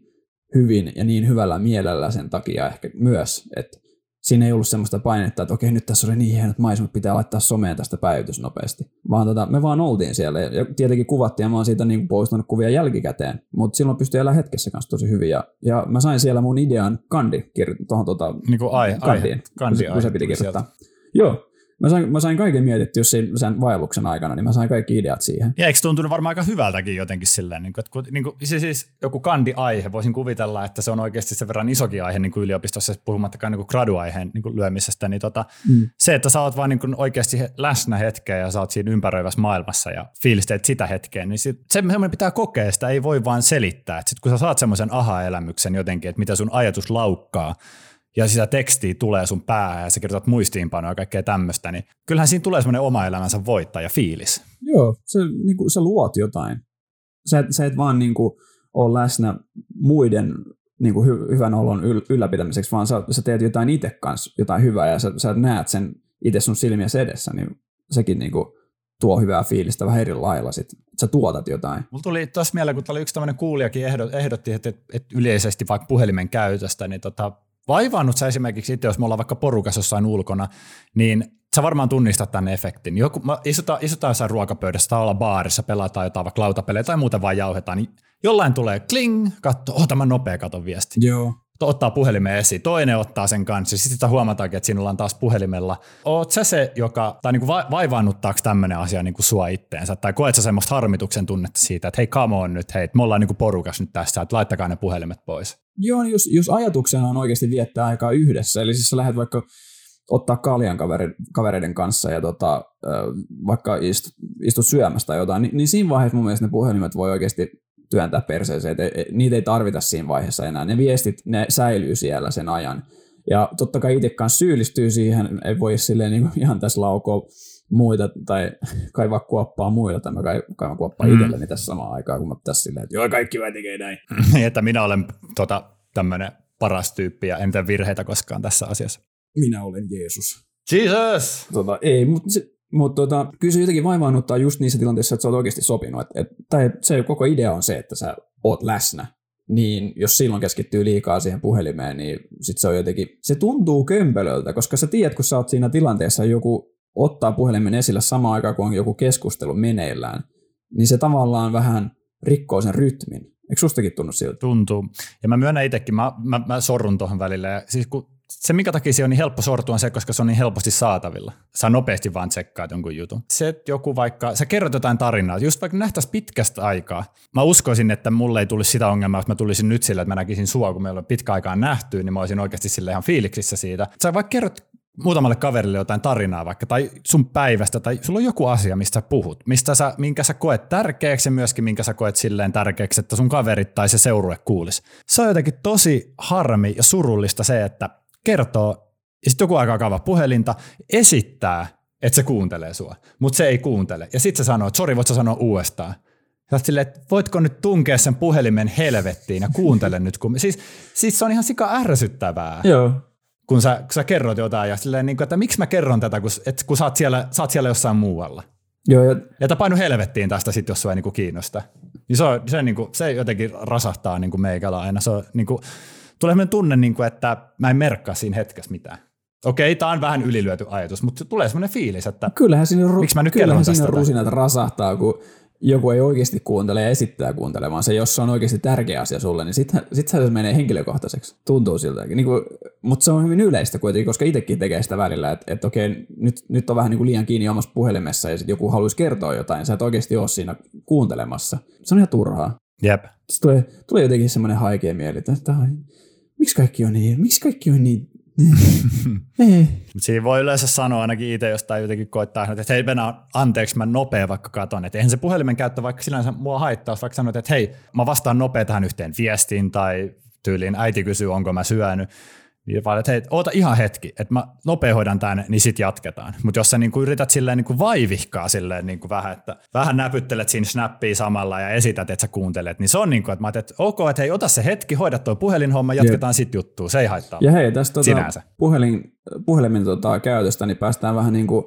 Speaker 1: hyvin ja niin hyvällä mielellä sen takia ehkä myös, että siinä ei ollut semmoista painetta, että okei, nyt tässä oli niin hienot maisemat, pitää laittaa someen tästä päivitys nopeasti. Vaan tota, me vaan oltiin siellä ja tietenkin kuvattiin ja mä oon siitä niin poistanut kuvia jälkikäteen, mutta silloin pystyi elämään hetkessä kanssa tosi hyvin. Ja, ja mä sain siellä mun idean kandi tuohon tota,
Speaker 2: niin kuin ai, kandiin,
Speaker 1: ai, kandi kun, kun se piti kirjoittaa. Sieltä. Joo, Mä sain, mä sain kaiken mietittyä sen, sen vaelluksen aikana, niin mä sain kaikki ideat siihen.
Speaker 2: Ja eikö tuntunut varmaan aika hyvältäkin jotenkin silleen, niin kuin, että kun, niin kuin, siis, siis joku kandi-aihe, voisin kuvitella, että se on oikeasti sen verran isokin aihe niin kuin yliopistossa, puhumattakaan niin kuin graduaiheen niin kuin lyömisestä, niin tota, mm. se, että sä oot vaan niin kuin oikeasti läsnä hetkeä ja sä oot siinä ympäröivässä maailmassa ja fiilisteet sitä hetkeä, niin sit, se pitää kokea, sitä ei voi vaan selittää. että sit kun sä saat semmoisen aha-elämyksen jotenkin, että mitä sun ajatus laukkaa, ja sitä tekstiä tulee sun päähän ja sä kirjoitat muistiinpanoja ja kaikkea tämmöistä, niin kyllähän siinä tulee semmoinen oma elämänsä voittaja fiilis.
Speaker 1: Joo, se, niin kuin, sä luot jotain. Sä et, sä et vaan niin kuin, ole läsnä muiden niin kuin hy, hyvän olon yl, ylläpitämiseksi, vaan sä, sä teet jotain itse kanssa, jotain hyvää, ja sä, sä näet sen itse sun silmiä edessä, niin sekin niin kuin, tuo hyvää fiilistä vähän eri lailla sit. Sä tuotat jotain.
Speaker 2: Mulla tuli tuossa mieleen, kun tuli yksi tämmöinen kuulijakin ehdotti, että, että yleisesti vaikka puhelimen käytöstä, niin tota, vaivaannut sä esimerkiksi itse, jos me ollaan vaikka porukassa jossain ulkona, niin sä varmaan tunnistat tämän efektin. Joku, istutaan, istutaan jossain ruokapöydässä tai olla baarissa, pelataan jotain vaikka lautapelejä tai muuten vaan jauhetaan, niin jollain tulee kling, katso, oh tämä nopea katon viesti.
Speaker 1: Joo.
Speaker 2: Ottaa puhelimen esiin, toinen ottaa sen kanssa, sitten huomataankin, että sinulla on taas puhelimella. Oot sä se, joka, tai niin va- vaivaannuttaako tämmöinen asia niin kuin sua itteensä, tai koet sä semmoista harmituksen tunnetta siitä, että hei come on nyt, hei, me ollaan niin kuin porukas nyt tässä, että laittakaa ne puhelimet pois.
Speaker 1: Joo, niin jos, jos ajatuksena on oikeasti viettää aikaa yhdessä, eli siis sä lähdet vaikka ottaa kaljan kavereiden kanssa ja tota, vaikka istut, istut syömästä tai jotain, niin, niin siinä vaiheessa mun mielestä ne puhelimet voi oikeasti työntää perseeseen, että niitä ei tarvita siinä vaiheessa enää. Ne viestit, ne säilyy siellä sen ajan. Ja totta kai itse syyllistyy siihen, ei voi silleen niin ihan tässä laukoa muita tai kaivaa kuoppaa muilta, tai mä kaivan kuoppaa mm. itselleni tässä samaan aikaan, kun mä tässä silleen, että joo, kaikki vai tekee näin.
Speaker 2: Niin, että minä olen tota, tämmöinen paras tyyppi ja en tee virheitä koskaan tässä asiassa.
Speaker 1: Minä olen Jeesus.
Speaker 2: Jesus!
Speaker 1: Tota, ei, mutta mutta tota, kyllä se jotenkin vaivaannuttaa just niissä tilanteissa, että sä oot oikeasti sopinut. Et, et, tai se koko idea on se, että sä oot läsnä. Niin jos silloin keskittyy liikaa siihen puhelimeen, niin sit se on jotenkin, se tuntuu kömpelöltä, koska sä tiedät, kun sä oot siinä tilanteessa, joku ottaa puhelimen esille samaan aikaan, kun on joku keskustelu meneillään, niin se tavallaan vähän rikkoo sen rytmin. Eikö sustakin tunnu siltä?
Speaker 2: Tuntuu. Ja mä myönnän itsekin, mä, mä, mä sorrun tuohon välillä. Ja siis kun se, minkä takia se on niin helppo sortua, on se, koska se on niin helposti saatavilla. Sä nopeasti vaan tsekkaat jonkun jutun. Se, että joku vaikka, sä kerrot jotain tarinaa, just vaikka nähtäisi pitkästä aikaa. Mä uskoisin, että mulle ei tulisi sitä ongelmaa, että mä tulisin nyt sillä, että mä näkisin sua, kun meillä on pitkä aikaa nähty, niin mä olisin oikeasti sille ihan fiiliksissä siitä. Sä vaikka kerrot muutamalle kaverille jotain tarinaa vaikka, tai sun päivästä, tai sulla on joku asia, mistä sä puhut, mistä sä, minkä sä koet tärkeäksi ja myöskin minkä sä koet silleen tärkeäksi, että sun kaverit tai se seurue kuulisi. Se on jotenkin tosi harmi ja surullista se, että kertoo, ja sitten joku aika kaava puhelinta, esittää, että se kuuntelee sua, mutta se ei kuuntele. Ja sitten se sanoo, että sori, voit sä sanoa uudestaan. Ja silleen, että voitko nyt tunkea sen puhelimen helvettiin ja kuuntele nyt. Kun... Siis, siis se on ihan sika ärsyttävää.
Speaker 1: Joo
Speaker 2: kun sä, kun sä kerrot jotain ja silleen, niin kuin, että miksi mä kerron tätä, kun, et, kun sä, oot siellä, sä oot siellä jossain muualla.
Speaker 1: Joo, ja...
Speaker 2: ja painu helvettiin tästä sit, jos sua ei niin kuin kiinnosta. Niin se, on, se, niin kuin, se jotenkin rasahtaa niin kuin meikällä aina. Se on, niin kuin, tulee sellainen tunne, niin kuin, että mä en merkkaa siinä hetkessä mitään. Okei, tämä on vähän ylilyöty ajatus, mutta tulee sellainen fiilis, että
Speaker 1: kyllähän siinä,
Speaker 2: miksi mä nyt
Speaker 1: kyllähän
Speaker 2: siinä
Speaker 1: rusinat rasahtaa, kun joku ei oikeasti kuuntele ja esittää kuuntelemaan se, jos se on oikeasti tärkeä asia sulle, niin sitten sit se menee henkilökohtaiseksi. Tuntuu siltäkin. Niin kuin, mutta se on hyvin yleistä kuitenkin, koska itsekin tekee sitä välillä, että, että okei, nyt, nyt on vähän niin kuin liian kiinni omassa puhelimessa ja sitten joku haluaisi kertoa jotain, sä et oikeasti ole siinä kuuntelemassa. Se on ihan turhaa.
Speaker 2: Jep.
Speaker 1: Sitten tulee, tulee jotenkin semmoinen haikea mieli, että miksi kaikki on niin, miksi kaikki on niin
Speaker 2: Mutta siinä voi yleensä sanoa ainakin itse, jos tai jotenkin koittaa, että hei Venä, anteeksi, mä nopea vaikka katon. Että eihän se puhelimen käyttö vaikka sinänsä mua haittaa, vaikka sanoit, että hei, mä vastaan nopea tähän yhteen viestiin tai tyyliin äiti kysyy, onko mä syönyt. Niin vaan, että hei, oota ihan hetki, että mä nopea hoidan tänne, niin sit jatketaan. Mutta jos sä niinku yrität silleen niinku vaivihkaa silleen niinku vähän, että vähän näpyttelet siinä snappia samalla ja esität, että sä kuuntelet, niin se on niinku, että mä että ok, että hei, ota se hetki, hoida tuo puhelinhomma, jatketaan sitten juttua, se ei haittaa.
Speaker 1: Ja hei, tästä tota, puhelin, puhelimen tota, käytöstä, niin päästään vähän niin kuin,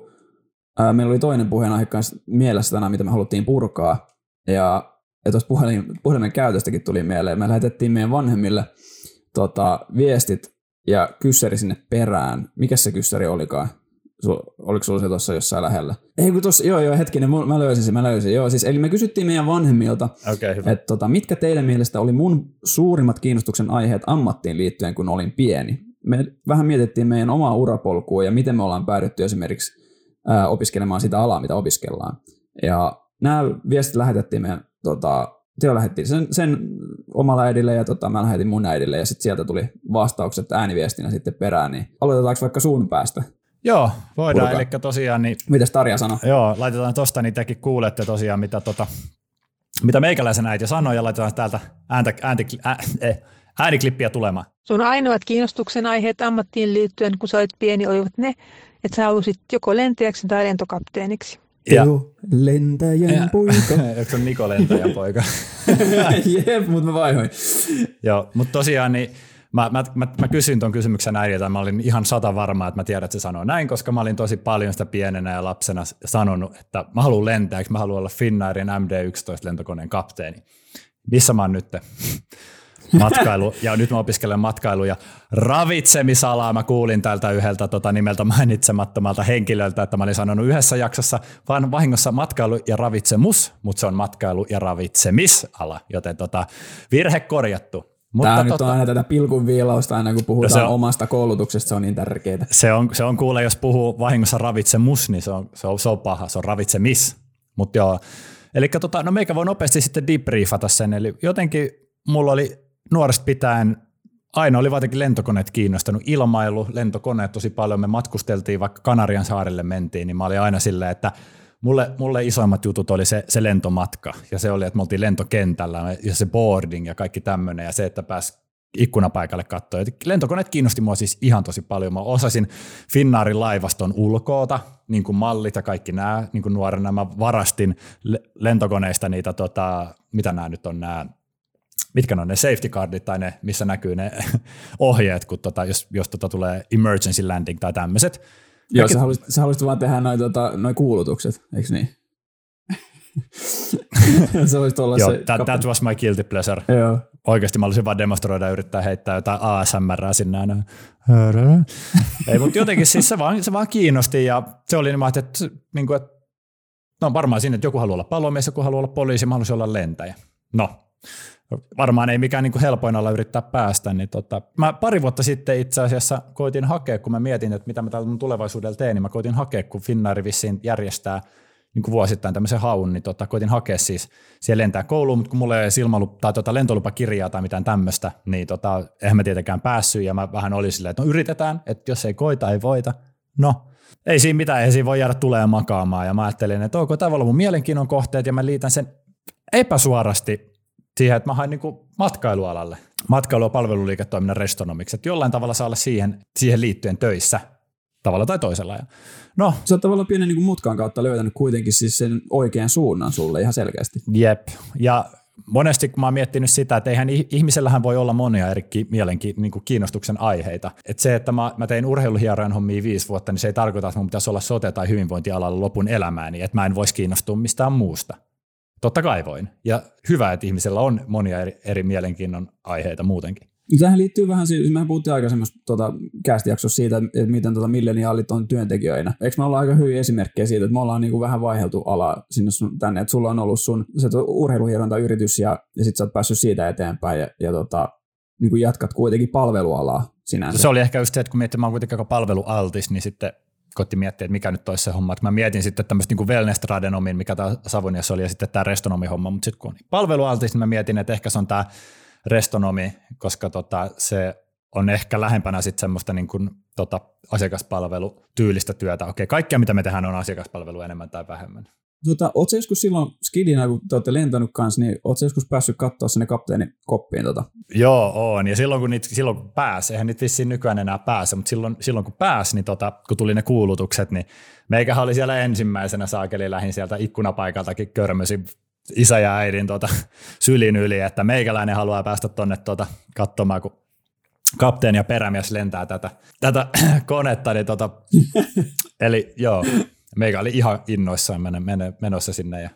Speaker 1: ää, meillä oli toinen puheenaihe kanssa mielessä tänään, mitä me haluttiin purkaa, ja, ja tuossa puhelin, puhelimen käytöstäkin tuli mieleen, me lähetettiin meidän vanhemmille tota, viestit ja kyssäri sinne perään. Mikä se kyssäri olikaan? Sul, oliko sulla se tuossa jossain lähellä? Ei kun tossa, joo joo hetkinen, mä löysin sen, mä löysin. Joo, siis, eli me kysyttiin meidän vanhemmilta,
Speaker 2: okay, hyvä.
Speaker 1: että tota, mitkä teidän mielestä oli mun suurimmat kiinnostuksen aiheet ammattiin liittyen, kun olin pieni. Me vähän mietittiin meidän omaa urapolkua ja miten me ollaan päädytty esimerkiksi ää, opiskelemaan sitä alaa, mitä opiskellaan. Ja nämä viestit lähetettiin meidän, tota, Teo lähetti sen, sen omalla äidille ja tota, mä lähetin mun äidille ja sitten sieltä tuli vastaukset ääniviestinä sitten perään, niin aloitetaanko vaikka suun päästä?
Speaker 2: Joo, voidaan. Eli tosiaan... Niin,
Speaker 1: Mitäs Tarja sanoi?
Speaker 2: Joo, laitetaan tosta, niin tekin kuulette tosiaan, mitä, tota, mitä meikäläisen äiti sanoi, ja laitetaan täältä ääntä, ääntä, ää, eh, ääniklippiä tulemaan.
Speaker 3: Sun ainoat kiinnostuksen aiheet ammattiin liittyen, kun sä olit pieni, olivat ne, että sä halusit joko lentäjäksi tai lentokapteeniksi.
Speaker 1: Ja, lentäjän ja, poika.
Speaker 2: Eikö se Niko lentäjän poika?
Speaker 1: Jep, mutta mä vaihoin.
Speaker 2: Joo, mutta tosiaan niin Mä, mä, mä, mä kysyin tuon kysymyksen äidiltä, mä olin ihan sata varma, että mä tiedän, että se sanoo näin, koska mä olin tosi paljon sitä pienenä ja lapsena sanonut, että mä haluan lentää, mä haluan olla Finnairin MD-11 lentokoneen kapteeni. Missä mä oon nyt? Matkailu, ja nyt mä opiskelen matkailu ja ravitsemisalaa. Mä kuulin tältä yhdeltä tota, nimeltä mainitsemattomalta henkilöltä, että mä olin sanonut yhdessä jaksossa vaan vahingossa matkailu ja ravitsemus, mutta se on matkailu ja ravitsemisala, joten tota, virhe korjattu.
Speaker 1: Mutta Tämä nyt on aina tätä pilkun viilausta aina, kun puhutaan no on, omasta koulutuksesta, se on niin tärkeää.
Speaker 2: Se on, se on kuule, jos puhuu vahingossa ravitsemus, niin se on, se on, se on paha, se on ravitsemis. Mutta joo, eli tota, no meikä voi nopeasti sitten debriefata sen, eli jotenkin mulla oli nuoresta pitäen aina oli vaikenkin lentokoneet kiinnostanut, ilmailu, lentokoneet tosi paljon, me matkusteltiin, vaikka Kanarian saarelle mentiin, niin mä olin aina silleen, että mulle, mulle isoimmat jutut oli se, se lentomatka ja se oli, että me oltiin lentokentällä ja se boarding ja kaikki tämmöinen ja se, että pääsi ikkunapaikalle katsoa. Lentokoneet kiinnosti mua siis ihan tosi paljon. Mä osasin Finnaarin laivaston ulkoota, niin kuin mallit ja kaikki nämä, niin kuin nuorena mä varastin lentokoneista niitä, tota, mitä nämä nyt on nämä mitkä on ne safety cardit tai ne, missä näkyy ne ohjeet, kun tota, jos, jos tota tulee emergency landing tai tämmöiset.
Speaker 1: Joo, sä, haluaisit, sä haluaisit vaan tehdä noin tota, noi kuulutukset, eikö niin?
Speaker 2: se voisi olla Joo, se that, that, was my guilty pleasure.
Speaker 1: Joo.
Speaker 2: Oikeasti mä olisin vaan demonstroida ja yrittää heittää jotain ASMR sinne aina. Ei, mutta jotenkin siis se vaan, se vaan kiinnosti ja se oli niin, että, että, niin kuin, että no varmaan siinä, että joku haluaa olla palomies, joku haluaa olla poliisi, mä haluaisin olla lentäjä. No, varmaan ei mikään niin helpoin olla yrittää päästä. Niin tota, mä pari vuotta sitten itse asiassa koitin hakea, kun mä mietin, että mitä mä täällä mun tulevaisuudella teen, niin mä koitin hakea, kun Finnairi vissiin järjestää niin vuosittain tämmöisen haun, niin tota, koitin hakea siis siellä lentää kouluun, mutta kun mulla ei silmalu, tai tota, lentolupakirjaa tai mitään tämmöistä, niin tota, eihän mä tietenkään päässyt, ja mä vähän olin silleen, että no yritetään, että jos ei koita, ei voita. No, ei siinä mitään, ei siinä voi jäädä tulee makaamaan, ja mä ajattelin, että onko tämä mun mielenkiinnon kohteet, ja mä liitän sen epäsuorasti siihen, että mä hain niin matkailualalle, matkailu- ja palveluliiketoiminnan restonomiksi, että jollain tavalla saa olla siihen, siihen liittyen töissä tavalla tai toisella. No.
Speaker 1: Sä oot tavallaan pienen niin mutkan kautta löytänyt kuitenkin siis sen oikean suunnan sulle ihan selkeästi.
Speaker 2: Jep, ja monesti kun mä oon miettinyt sitä, että eihän ihmisellähän voi olla monia eri mielenki, niin kuin kiinnostuksen aiheita. Että se, että mä, mä tein urheiluhierojen hommia viisi vuotta, niin se ei tarkoita, että mun pitäisi olla sote- tai hyvinvointialalla lopun elämääni, että mä en voisi kiinnostua mistään muusta. Totta kai voin. Ja hyvä, että ihmisellä on monia eri, eri mielenkiinnon aiheita muutenkin.
Speaker 1: Tähän liittyy vähän, siis mehän puhuttiin aikaisemmassa tota, jaksossa siitä, että miten tota, milleniaalit on työntekijöinä. Eikö me olla aika hyviä esimerkkejä siitä, että me ollaan niinku vähän vaiheltu ala sinne sun, tänne, että sulla on ollut sun se urheiluhierontayritys ja, ja sitten sä oot päässyt siitä eteenpäin ja, ja tota, niin jatkat kuitenkin palvelualaa sinänsä.
Speaker 2: Se oli ehkä just se, että kun miettii, että mä oon kuitenkin aika palvelualtis, niin sitten koitti miettiä, että mikä nyt olisi se homma. Mä mietin sitten tämmöistä niin wellness mikä tämä Savoniassa oli, ja sitten tämä restonomi-homma, mutta sitten kun on palvelualtis, niin mä mietin, että ehkä se on tämä restonomi, koska tota, se on ehkä lähempänä sitten semmoista niin kuin, tota, asiakaspalvelutyylistä työtä. Okei, kaikkea mitä me tehdään on asiakaspalvelu enemmän tai vähemmän.
Speaker 1: Tota, ootko joskus silloin skidinä, kun te olette lentänyt kanssa, niin ootko joskus päässyt katsoa sinne kapteenin koppiin? Tota?
Speaker 2: Joo, on. Ja silloin kun, niitä, silloin kun pääsi, eihän niitä vissiin nykyään enää pääse, mutta silloin, silloin kun pääsi, niin tota, kun tuli ne kuulutukset, niin meikähän oli siellä ensimmäisenä saakeli lähin sieltä ikkunapaikaltakin körmysi isä ja äidin tota, sylin yli, että meikäläinen haluaa päästä tuonne tota, katsomaan, kun kapteeni ja perämies lentää tätä, tätä konetta, niin tota, eli joo, meikä oli ihan innoissaan menossa sinne ja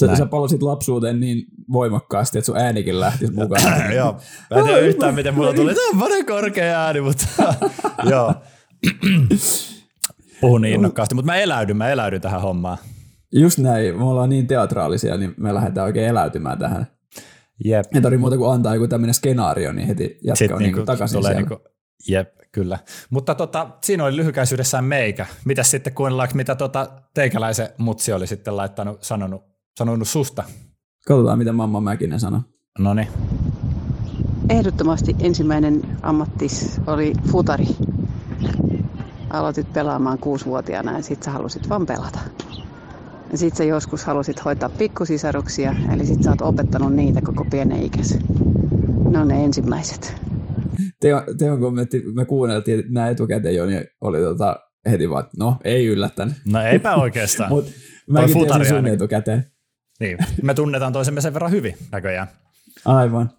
Speaker 1: Sä,
Speaker 2: Näin.
Speaker 1: sä palasit lapsuuteen niin voimakkaasti, että sun äänikin lähti mukaan.
Speaker 2: joo. Mä en tiedä yhtään, miten mulla tuli. Tämä on paljon korkea ääni, mutta joo. Puhun niin innokkaasti, mutta mä eläydyn, mä eläydyn tähän hommaan.
Speaker 1: Just näin, me ollaan niin teatraalisia, niin me lähdetään oikein eläytymään tähän.
Speaker 2: Jep.
Speaker 1: Ei tarvitse muuta kuin antaa joku tämmöinen skenaario, niin heti jatka
Speaker 2: Sitten
Speaker 1: on niin
Speaker 2: niinku
Speaker 1: takaisin
Speaker 2: tulee
Speaker 1: siellä.
Speaker 2: niinku, jep, kyllä. Mutta tota, siinä oli lyhykäisyydessään meikä. Mitäs sitten kuunnellaanko, mitä tota teikäläisen mutsi oli sitten laittanut, sanonut, sanonut susta?
Speaker 1: Katsotaan, mitä Mamma Mäkinen sanoo.
Speaker 2: No niin.
Speaker 4: Ehdottomasti ensimmäinen ammattis oli futari. Aloitit pelaamaan kuusivuotiaana ja sit sä halusit vaan pelata. Ja sit sä joskus halusit hoitaa pikkusisaruksia, eli sit sä oot opettanut niitä koko pienen ikäsi. Ne on ne ensimmäiset.
Speaker 1: Teo, Teon kommentti, me kuunneltiin nämä etukäteen jo, niin oli tota, heti vaan, että no ei yllättänyt.
Speaker 2: No eipä oikeastaan.
Speaker 1: Mutta mäkin tiesin sun
Speaker 2: ainakin.
Speaker 1: etukäteen.
Speaker 2: niin. Me tunnetaan toisemme sen verran hyvin näköjään.
Speaker 1: Aivan.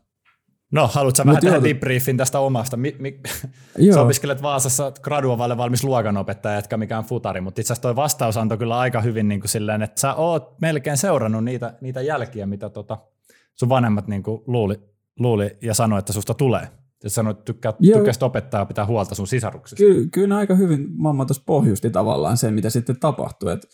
Speaker 2: No, haluatko sä
Speaker 1: Mut
Speaker 2: vähän tehdä debriefin tästä omasta? Mi, mi, sä
Speaker 1: Joo,
Speaker 2: opiskelet Vaasassa graduavalle valmis luokanopettaja, etkä mikään futari, mutta itse asiassa toi vastaus antoi kyllä aika hyvin niin kuin silleen, että sä oot melkein seurannut niitä, niitä jälkiä, mitä tota, sun vanhemmat niin kuin luuli, luuli ja sanoi, että susta tulee. Ja sanoit, että tykkää, tykkäsit opettaa ja pitää huolta sun sisaruksista.
Speaker 1: Ky- kyllä aika hyvin mamma tuossa pohjusti tavallaan sen, mitä sitten tapahtui. Et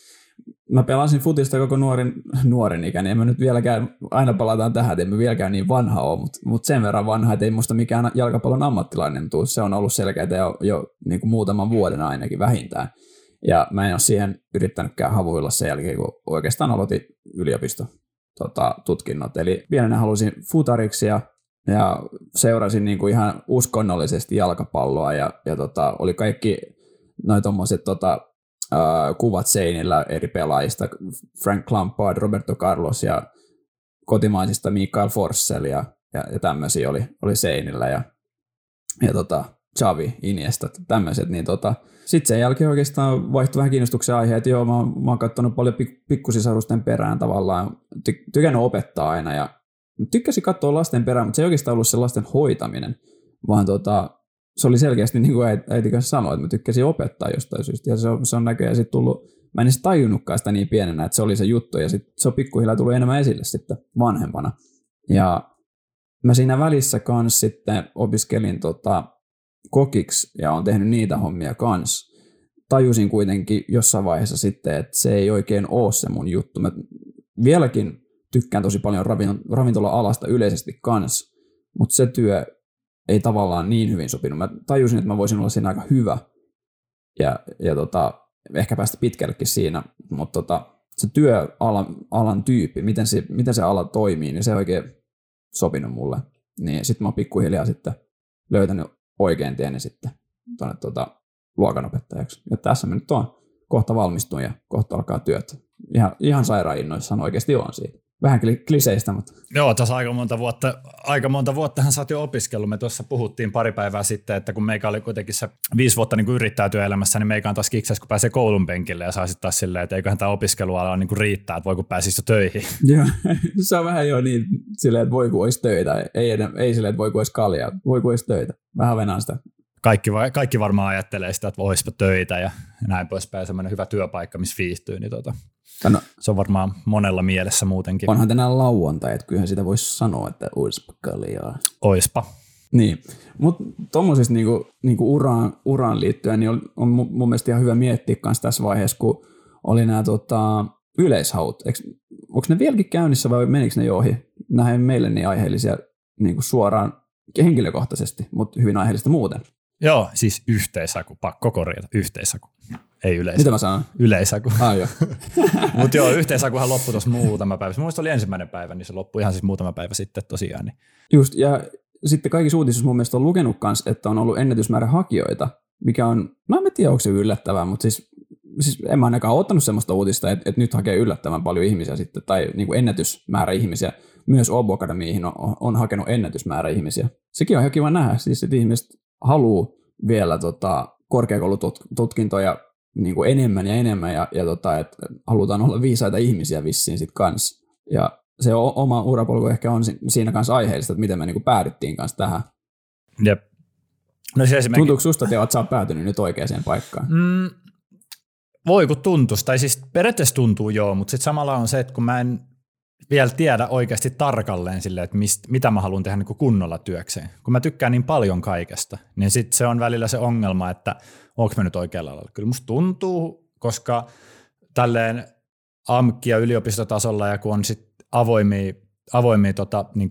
Speaker 1: mä pelasin futista koko nuorin, nuoren ikäni, en mä nyt vieläkään, aina palataan tähän, että en mä vieläkään niin vanha ole, mutta mut sen verran vanha, että ei musta mikään jalkapallon ammattilainen tuu. Se on ollut selkeää jo, jo niin kuin muutaman vuoden ainakin vähintään. Ja mä en ole siihen yrittänytkään havuilla sen jälkeen, kun oikeastaan aloitin yliopisto tota, tutkinnot. Eli pienenä halusin futariksi ja, ja seurasin niin kuin ihan uskonnollisesti jalkapalloa ja, ja tota, oli kaikki noin tommoset tota, äh, kuvat seinillä eri pelaajista, Frank Lampard, Roberto Carlos ja kotimaisista Mikael Forssell ja, ja, ja tämmöisiä oli, oli seinillä ja, ja tota, Xavi, Iniesta, tämmöiset, niin tota, sitten sen jälkeen oikeastaan vaihtui vähän kiinnostuksen aiheet. Joo, mä, oon- mä oon katsonut paljon pik- pikkusisarusten perään tavallaan, ty- tykännyt opettaa aina ja tykkäsin katsoa lasten perään, mutta se ei oikeastaan ollut se lasten hoitaminen, vaan tota, se oli selkeästi niin kuin äiti, kanssa sanoi, että mä tykkäsin opettaa jostain syystä. Ja se on, se on näköjään sitten tullut, mä en edes tajunnutkaan sitä niin pienenä, että se oli se juttu. Ja sitten se on pikkuhiljaa tullut enemmän esille sitten vanhempana. Ja mä siinä välissä kans sitten opiskelin tota, kokiksi ja on tehnyt niitä hommia kans. Tajusin kuitenkin jossain vaiheessa sitten, että se ei oikein ole se mun juttu. Mä vieläkin tykkään tosi paljon ravin- ravintola-alasta yleisesti kans, mutta se työ ei tavallaan niin hyvin sopinut. Mä tajusin, että mä voisin olla siinä aika hyvä ja, ja tota, ehkä päästä pitkällekin siinä, mutta tota, se työalan alan tyyppi, miten se, miten se ala toimii, niin se ei oikein sopinut mulle. Niin sitten mä oon pikkuhiljaa sitten löytänyt oikein tieni sitten tuonne tota, luokanopettajaksi. Ja tässä mä nyt oon. Kohta valmistun ja kohta alkaa työt. Ihan, ihan sairaan innoissaan oikeasti on siitä. Vähän kli- kliseistä, mutta
Speaker 2: Joo, tässä aika monta vuotta, aika monta vuottahan sä oot jo opiskellut. Me tuossa puhuttiin pari päivää sitten, että kun meikä oli kuitenkin se viisi vuotta niin yrittää työelämässä, niin meikä on taas kiksessä, kun pääsee koulun penkille ja saa sitten taas silleen, että eiköhän tämä opiskeluala niin kuin riittää, että voi kun pääsisi jo töihin.
Speaker 1: Joo, se on vähän jo niin silleen, että voi kun olisi töitä. Ei, ei silleen, että voi kun olisi kaljaa. Voi kun olisi töitä. Vähän venään sitä.
Speaker 2: Kaikki, kaikki varmaan ajattelee sitä, että olisipa töitä ja näin poispäin, semmoinen hyvä työpaikka, missä viihtyy, niin tota,
Speaker 1: No,
Speaker 2: se on varmaan monella mielessä muutenkin.
Speaker 1: onhan tänään lauantai, että kyllähän sitä voisi sanoa, että olisipa kaljaa.
Speaker 2: Oispa.
Speaker 1: Niin, mutta tuommoisesta niinku, niinku uraan, uraan liittyen niin on, on mu- mun mielestä ihan hyvä miettiä myös tässä vaiheessa, kun oli nämä tota, yleishaut. Onko ne vieläkin käynnissä vai menikö ne jo ohi? Nämä ei meille niin aiheellisia niinku suoraan henkilökohtaisesti, mutta hyvin aiheellista muuten.
Speaker 2: Joo, siis yhteisaku, pakko korjata, yhteisaku. Ei yleis-
Speaker 1: Mitä mä sanon?
Speaker 2: yleisaku.
Speaker 1: Ah, joo.
Speaker 2: Mutta joo, yhteisakuhan loppui tuossa muutama päivä. Mun oli ensimmäinen päivä, niin se loppui ihan siis muutama päivä sitten tosiaan. Niin.
Speaker 1: Just, ja sitten kaikki uutisissa mun mielestä on lukenut kans, että on ollut ennätysmäärä hakijoita, mikä on, no en mä tiedä, onko se yllättävää, mutta siis, siis en mä ainakaan ottanut sellaista uutista, että, että nyt hakee yllättävän paljon ihmisiä sitten, tai niin kuin ennätysmäärä ihmisiä. Myös Obo Academyihin on, on hakenut ennätysmäärä ihmisiä. Sekin on ihan kiva nähdä, siis että ihmiset haluaa vielä tota, korkeakoulututkintoja niin kuin enemmän ja enemmän, ja, ja tota, että halutaan olla viisaita ihmisiä vissiin sitten kanssa. Ja se o- oma urapolku ehkä on si- siinä kanssa aiheellista, että miten me niinku päädyttiin kanssa tähän.
Speaker 2: Jep. No siis esimerkiksi,
Speaker 1: Tuntuuko susta, että sä oot päätynyt nyt oikeaan paikkaan?
Speaker 2: mm, voi kun tuntuisi, tai siis periaatteessa tuntuu joo, mutta sitten samalla on se, että kun mä en vielä tiedä oikeasti tarkalleen sille, että mist, mitä mä haluan tehdä niin kunnolla työkseen. Kun mä tykkään niin paljon kaikesta, niin sitten se on välillä se ongelma, että onko mä nyt oikealla lailla. Kyllä musta tuntuu, koska tälleen AMK- ja yliopistotasolla ja kun on sitten avoimia, avoimia tota, niin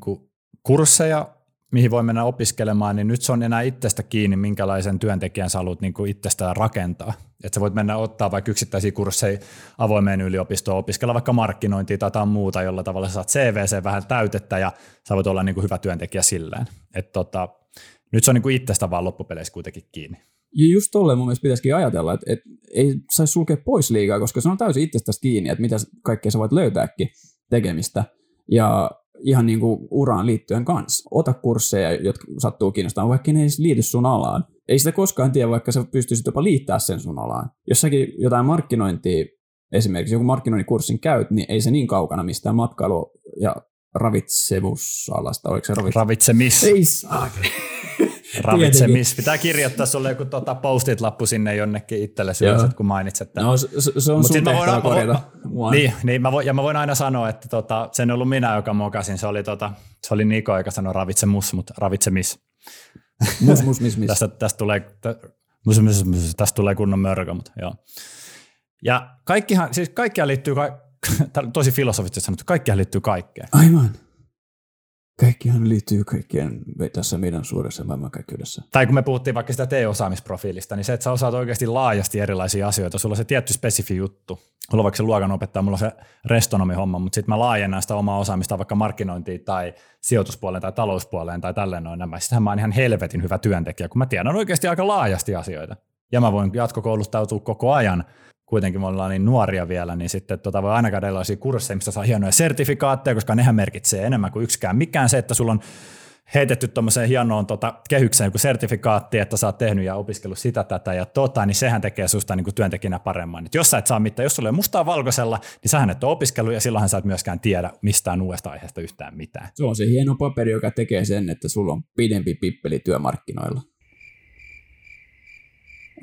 Speaker 2: kursseja, mihin voi mennä opiskelemaan, niin nyt se on enää itsestä kiinni, minkälaisen työntekijän sä haluat niin itsestään rakentaa. Että sä voit mennä ottaa vaikka yksittäisiä kursseja avoimeen yliopistoon, opiskella vaikka markkinointia tai jotain muuta, jolla tavalla sä saat CVC vähän täytettä ja sä voit olla niin kuin hyvä työntekijä silleen. Et tota, nyt se on niin kuin itsestä vaan loppupeleissä kuitenkin kiinni.
Speaker 1: Ja just tolleen mun mielestä pitäisikin ajatella, että, että ei saisi sulkea pois liikaa, koska se on täysin itsestäsi kiinni, että mitä kaikkea sä voit löytääkin tekemistä. Ja ihan niin kuin uraan liittyen kanssa. Ota kursseja, jotka sattuu kiinnostamaan, vaikka ne ei liity sun alaan. Ei sitä koskaan tiedä, vaikka sä pystyisit jopa liittää sen sun alaan. Jos säkin jotain markkinointia, esimerkiksi joku markkinointikurssin käyt, niin ei se niin kaukana mistään matkailu- ja ravitsemusalasta. Oliko se ravitsemus?
Speaker 2: Ravitsemis.
Speaker 1: Ei saa.
Speaker 2: Ravitsemis. Pitää kirjoittaa sulle joku tota postit-lappu sinne jonnekin itselle ylös, kun mainitset tämän.
Speaker 1: No se, se on Mut sun tehtävä korjata.
Speaker 2: Niin, niin mä voin, ja mä voin aina sanoa, että tota, se en ollut minä, joka mokasin. Se oli, tota, se oli Niko, joka sanoi ravitsemus, mutta ravitsemis.
Speaker 1: Mus, mus, mis, mis.
Speaker 2: tästä, tästä, tulee, tä, mus, mus, mus, tästä tulee kunnon mörkö, mutta joo. Ja kaikkihan, siis kaikkia liittyy, tosi filosofisesti sanottu, kaikkihan liittyy kaikkeen.
Speaker 1: Aivan. Kaikkihan liittyy kaikkien tässä meidän suuressa maailmankaikkeudessa.
Speaker 2: Tai kun me puhuttiin vaikka sitä T-osaamisprofiilista, niin se, että sä osaat oikeasti laajasti erilaisia asioita, sulla on se tietty spesifi juttu. Mulla on vaikka se luokan opettaja, mulla on se restonomi-homma, mutta sitten mä laajennan sitä omaa osaamista vaikka markkinointiin tai sijoituspuoleen tai talouspuoleen tai tälleen noin nämä. Sittenhän mä oon ihan helvetin hyvä työntekijä, kun mä tiedän oikeasti aika laajasti asioita. Ja mä voin jatkokouluttautua koko ajan kuitenkin me ollaan niin nuoria vielä, niin sitten tota voi aina käydä erilaisia kursseja, mistä saa hienoja sertifikaatteja, koska nehän merkitsee enemmän kuin yksikään mikään. Se, että sulla on heitetty tuommoiseen hienoon tota, kehykseen joku sertifikaatti, että sä oot tehnyt ja opiskellut sitä, tätä ja tota, niin sehän tekee susta niin kuin työntekijänä paremman. Et jos sä et saa mitään, jos sulla ei mustaa valkoisella, niin sähän et ole opiskellut ja silloinhan sä et myöskään tiedä mistään uudesta aiheesta yhtään mitään.
Speaker 1: Se on se hieno paperi, joka tekee sen, että sulla on pidempi pippeli työmarkkinoilla.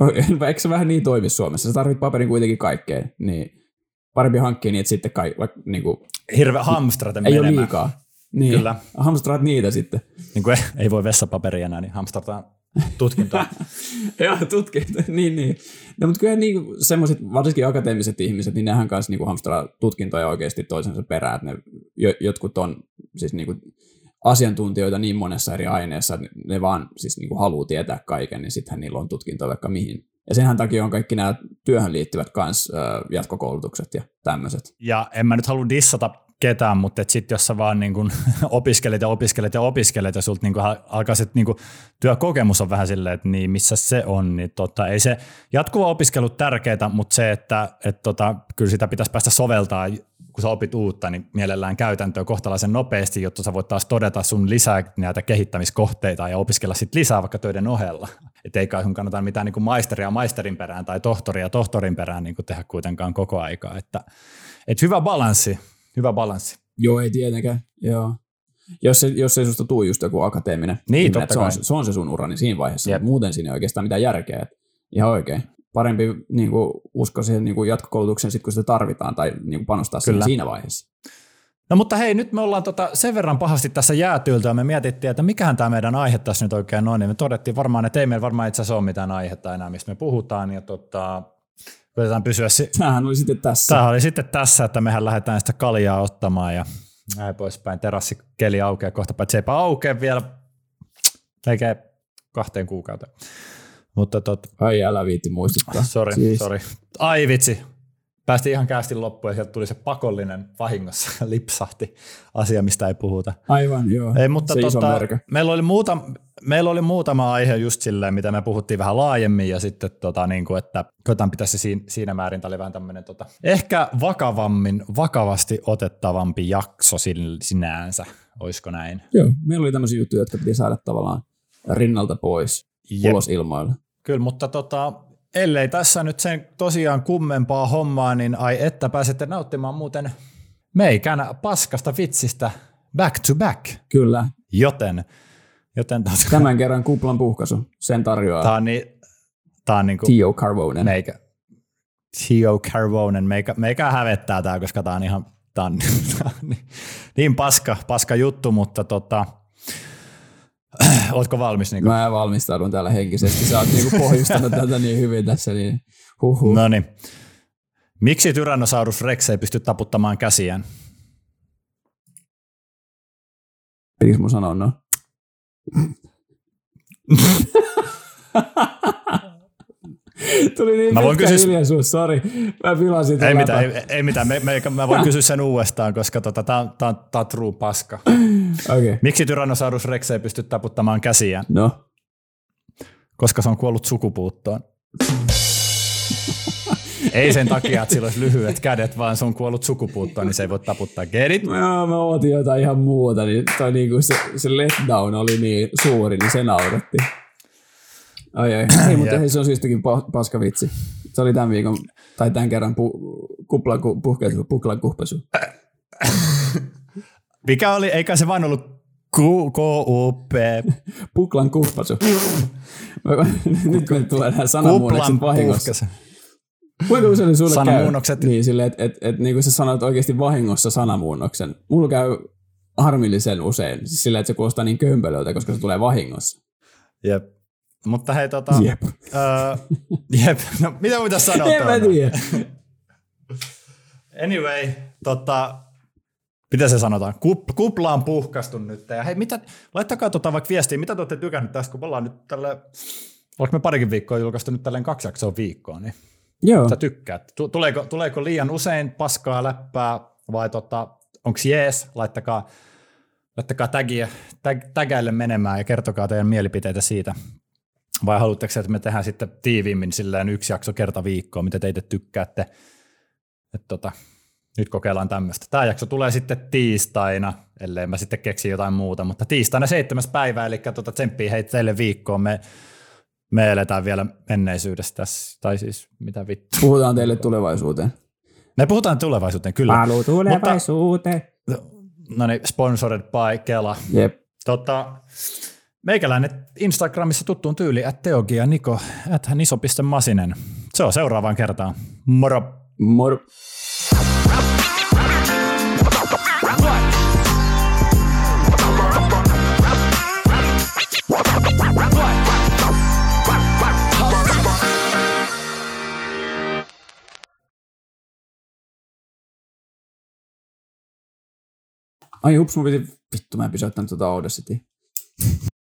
Speaker 1: Eikö se vähän niin toimi Suomessa? Sä tarvit paperin kuitenkin kaikkeen, niin parempi hankkia niin, että sitten kai, vaikka, niin kuin,
Speaker 2: Hirveä hamstrata
Speaker 1: Ei ole liikaa. Niin,
Speaker 2: Kyllä.
Speaker 1: Hamstraat niitä sitten.
Speaker 2: Niin kuin ei voi vessapaperia enää, niin hamstrataan tutkintoa.
Speaker 1: Joo, tutkinto, niin, niin. No, mutta kyllä niin semmoiset, varsinkin akateemiset ihmiset, niin nehän kanssa niin hamstraa tutkintoja oikeasti toisensa perään, että ne, jotkut on siis niin kuin, asiantuntijoita niin monessa eri aineessa, että ne vaan siis niin kuin haluaa tietää kaiken, niin sittenhän niillä on tutkinto vaikka mihin. Ja senhän takia on kaikki nämä työhön liittyvät kans jatkokoulutukset ja tämmöiset.
Speaker 2: Ja en mä nyt halua dissata ketään, mutta sitten jos sä vaan niin kun opiskelet ja opiskelet ja opiskelet ja sulta niin alkaa sit niin työkokemus on vähän silleen, että niin missä se on, niin tota, ei se jatkuva opiskelu tärkeää, mutta se, että et tota, kyllä sitä pitäisi päästä soveltaa kun sä opit uutta, niin mielellään käytäntöä kohtalaisen nopeasti, jotta sä voit taas todeta sun lisää näitä kehittämiskohteita ja opiskella sitten lisää vaikka töiden ohella. Että ei kai sun kannata mitään niin maisteria maisterin perään tai tohtoria tohtorin perään niin tehdä kuitenkaan koko aikaa. Että, että hyvä balanssi, hyvä balanssi.
Speaker 1: Joo, ei tietenkään. Joo. Jos, se, jos ei susta tuu just joku akateeminen,
Speaker 2: niin,
Speaker 1: niin se, on, se on se sun ura, niin siinä vaiheessa. Jep. Muuten siinä ei oikeastaan mitään järkeä. Ihan oikein parempi niin kuin, usko siihen niin kuin jatkokoulutukseen sit, kun sitä tarvitaan tai niin kuin panostaa Kyllä. siinä vaiheessa.
Speaker 2: No mutta hei, nyt me ollaan tota sen verran pahasti tässä jäätyiltä ja me mietittiin, että mikähän tämä meidän aihe tässä nyt oikein on, niin me todettiin varmaan, että ei meillä varmaan itse asiassa ole mitään aihetta enää, mistä me puhutaan, ja tota, koitetaan pysyä... Si-
Speaker 1: Tämähän oli sitten tässä.
Speaker 2: Tämähän oli sitten tässä, että mehän lähdetään sitä kaljaa ottamaan ja näin poispäin. Terassikeli aukeaa kohta, paitsi eipä aukea vielä melkein kahteen kuukauteen. Mutta tot...
Speaker 1: Ai älä viitti muistuttaa.
Speaker 2: Sori, siis... sori. Ai vitsi. Päästiin ihan kästin loppuun ja sieltä tuli se pakollinen vahingossa lipsahti asia, mistä ei puhuta.
Speaker 1: Aivan, joo.
Speaker 2: Ei, mutta
Speaker 1: se
Speaker 2: tota, meillä, oli muuta, meillä oli muutama aihe just silleen, mitä me puhuttiin vähän laajemmin ja sitten tota, niin kuin, että koitan pitäisi siinä, siinä määrin, tämä oli vähän tämmöinen tota, ehkä vakavammin, vakavasti otettavampi jakso sinänsä, olisiko näin?
Speaker 1: Joo, meillä oli tämmöisiä juttuja, jotka piti saada tavallaan rinnalta pois, Jep. ulos ilmoille.
Speaker 2: Kyllä, mutta tota, ellei tässä nyt sen tosiaan kummempaa hommaa, niin ai että pääsette nauttimaan muuten meikän paskasta vitsistä back to back.
Speaker 1: Kyllä.
Speaker 2: Joten, joten
Speaker 1: tos... Tämän kerran kuplan puhkaisu, sen tarjoaa.
Speaker 2: Tämä on, niin, tämä on niin kuin
Speaker 1: Tio Carvonen.
Speaker 2: Meikä, Tio Carvonen, meikä, meikä hävettää tämä, koska tämä on ihan Tämä on niin, niin paska, paska juttu, mutta tota, Oletko valmis? Niin
Speaker 1: Mä valmistaudun täällä henkisesti. Sä oot niinku pohjustanut tätä niin hyvin tässä, niin huhu.
Speaker 2: No niin. Miksi Tyrannosaurus Rex ei pysty taputtamaan käsiään?
Speaker 1: Pitikö mun sanoa no? Tuli niin mä voin kysyä... hiljaisuus, sori. Mä pilasin
Speaker 2: Ei mitään, ei, ei mitään. Me, me, mä voin kysyä sen uudestaan, koska tota, tää, on, tää, on, tää on true paska.
Speaker 1: Okay.
Speaker 2: Miksi Tyrannosaurus Rex ei pysty taputtamaan käsiään?
Speaker 1: No.
Speaker 2: Koska se on kuollut sukupuuttoon. ei sen takia, että sillä olisi lyhyet kädet, vaan se on kuollut sukupuuttoon, niin se ei voi taputtaa. Get it?
Speaker 1: Joo, mä ootin jotain ihan muuta, niin toi niinku se, se letdown oli niin suuri, niin se nauratti. Ai ai. Ei, mutta hei, se on siistikin paska vitsi. Se oli tämän viikon, tai tämän kerran pu, kuplan ku, puhkeisu, puklan kuhpesu.
Speaker 2: Mikä oli, eikä se vain ollut K-U-P.
Speaker 1: Puklan kuhpasu. Nyt kun tulee nämä sanamuunnokset vahingossa. Kuinka usein sulle
Speaker 2: sanamuunnokset.
Speaker 1: käy? Niin, silleen, että et, et, niin kuin sä sanoit oikeasti vahingossa sanamuunnoksen. Mulla käy harmillisen usein, siis silleen, että se kuulostaa niin kömpelöltä, koska se tulee vahingossa.
Speaker 2: Jep. Mutta hei, tota...
Speaker 1: Jep.
Speaker 2: Öö, jep. No, mitä voitaisiin sanoa?
Speaker 1: En mä tiedä.
Speaker 2: anyway, tota, mitä se sanotaan? Kup, kupla on puhkastu nyt. Ja hei, mitä, laittakaa tota vaikka viestiä, mitä te olette tykännyt tästä, kun me ollaan nyt tälle, oliko me parikin viikkoa julkaistu nyt tälleen kaksi jaksoa viikkoa, niin
Speaker 1: Joo.
Speaker 2: sä tykkäät. Tuleeko, tuleeko liian usein paskaa läppää vai tota, onko jees, laittakaa, laittakaa tagia, tag, tägäille menemään ja kertokaa teidän mielipiteitä siitä, vai haluatteko, että me tehdään sitten tiiviimmin silleen yksi jakso kerta viikkoa, mitä teitä tykkäätte? Et tota, nyt kokeillaan tämmöistä. Tämä jakso tulee sitten tiistaina, ellei mä sitten keksi jotain muuta, mutta tiistaina seitsemäs päivä, eli tota, tsemppii hei teille viikkoon. Me, me eletään vielä menneisyydessä tässä, tai siis mitä vittu.
Speaker 1: Puhutaan teille tulevaisuuteen.
Speaker 2: Me puhutaan tulevaisuuteen, kyllä.
Speaker 1: Paluu tulevaisuuteen.
Speaker 2: Mutta, no niin, sponsored by Kela.
Speaker 1: Jep.
Speaker 2: Tota, Meikäläinen Instagramissa tuttuun tyyli, että Teogia Niko, että niso.masinen. Se on seuraavaan kertaan. Moro!
Speaker 1: Moro! Ai hups, mun piti, vittu mä en pysäyttänyt tuota Audacity.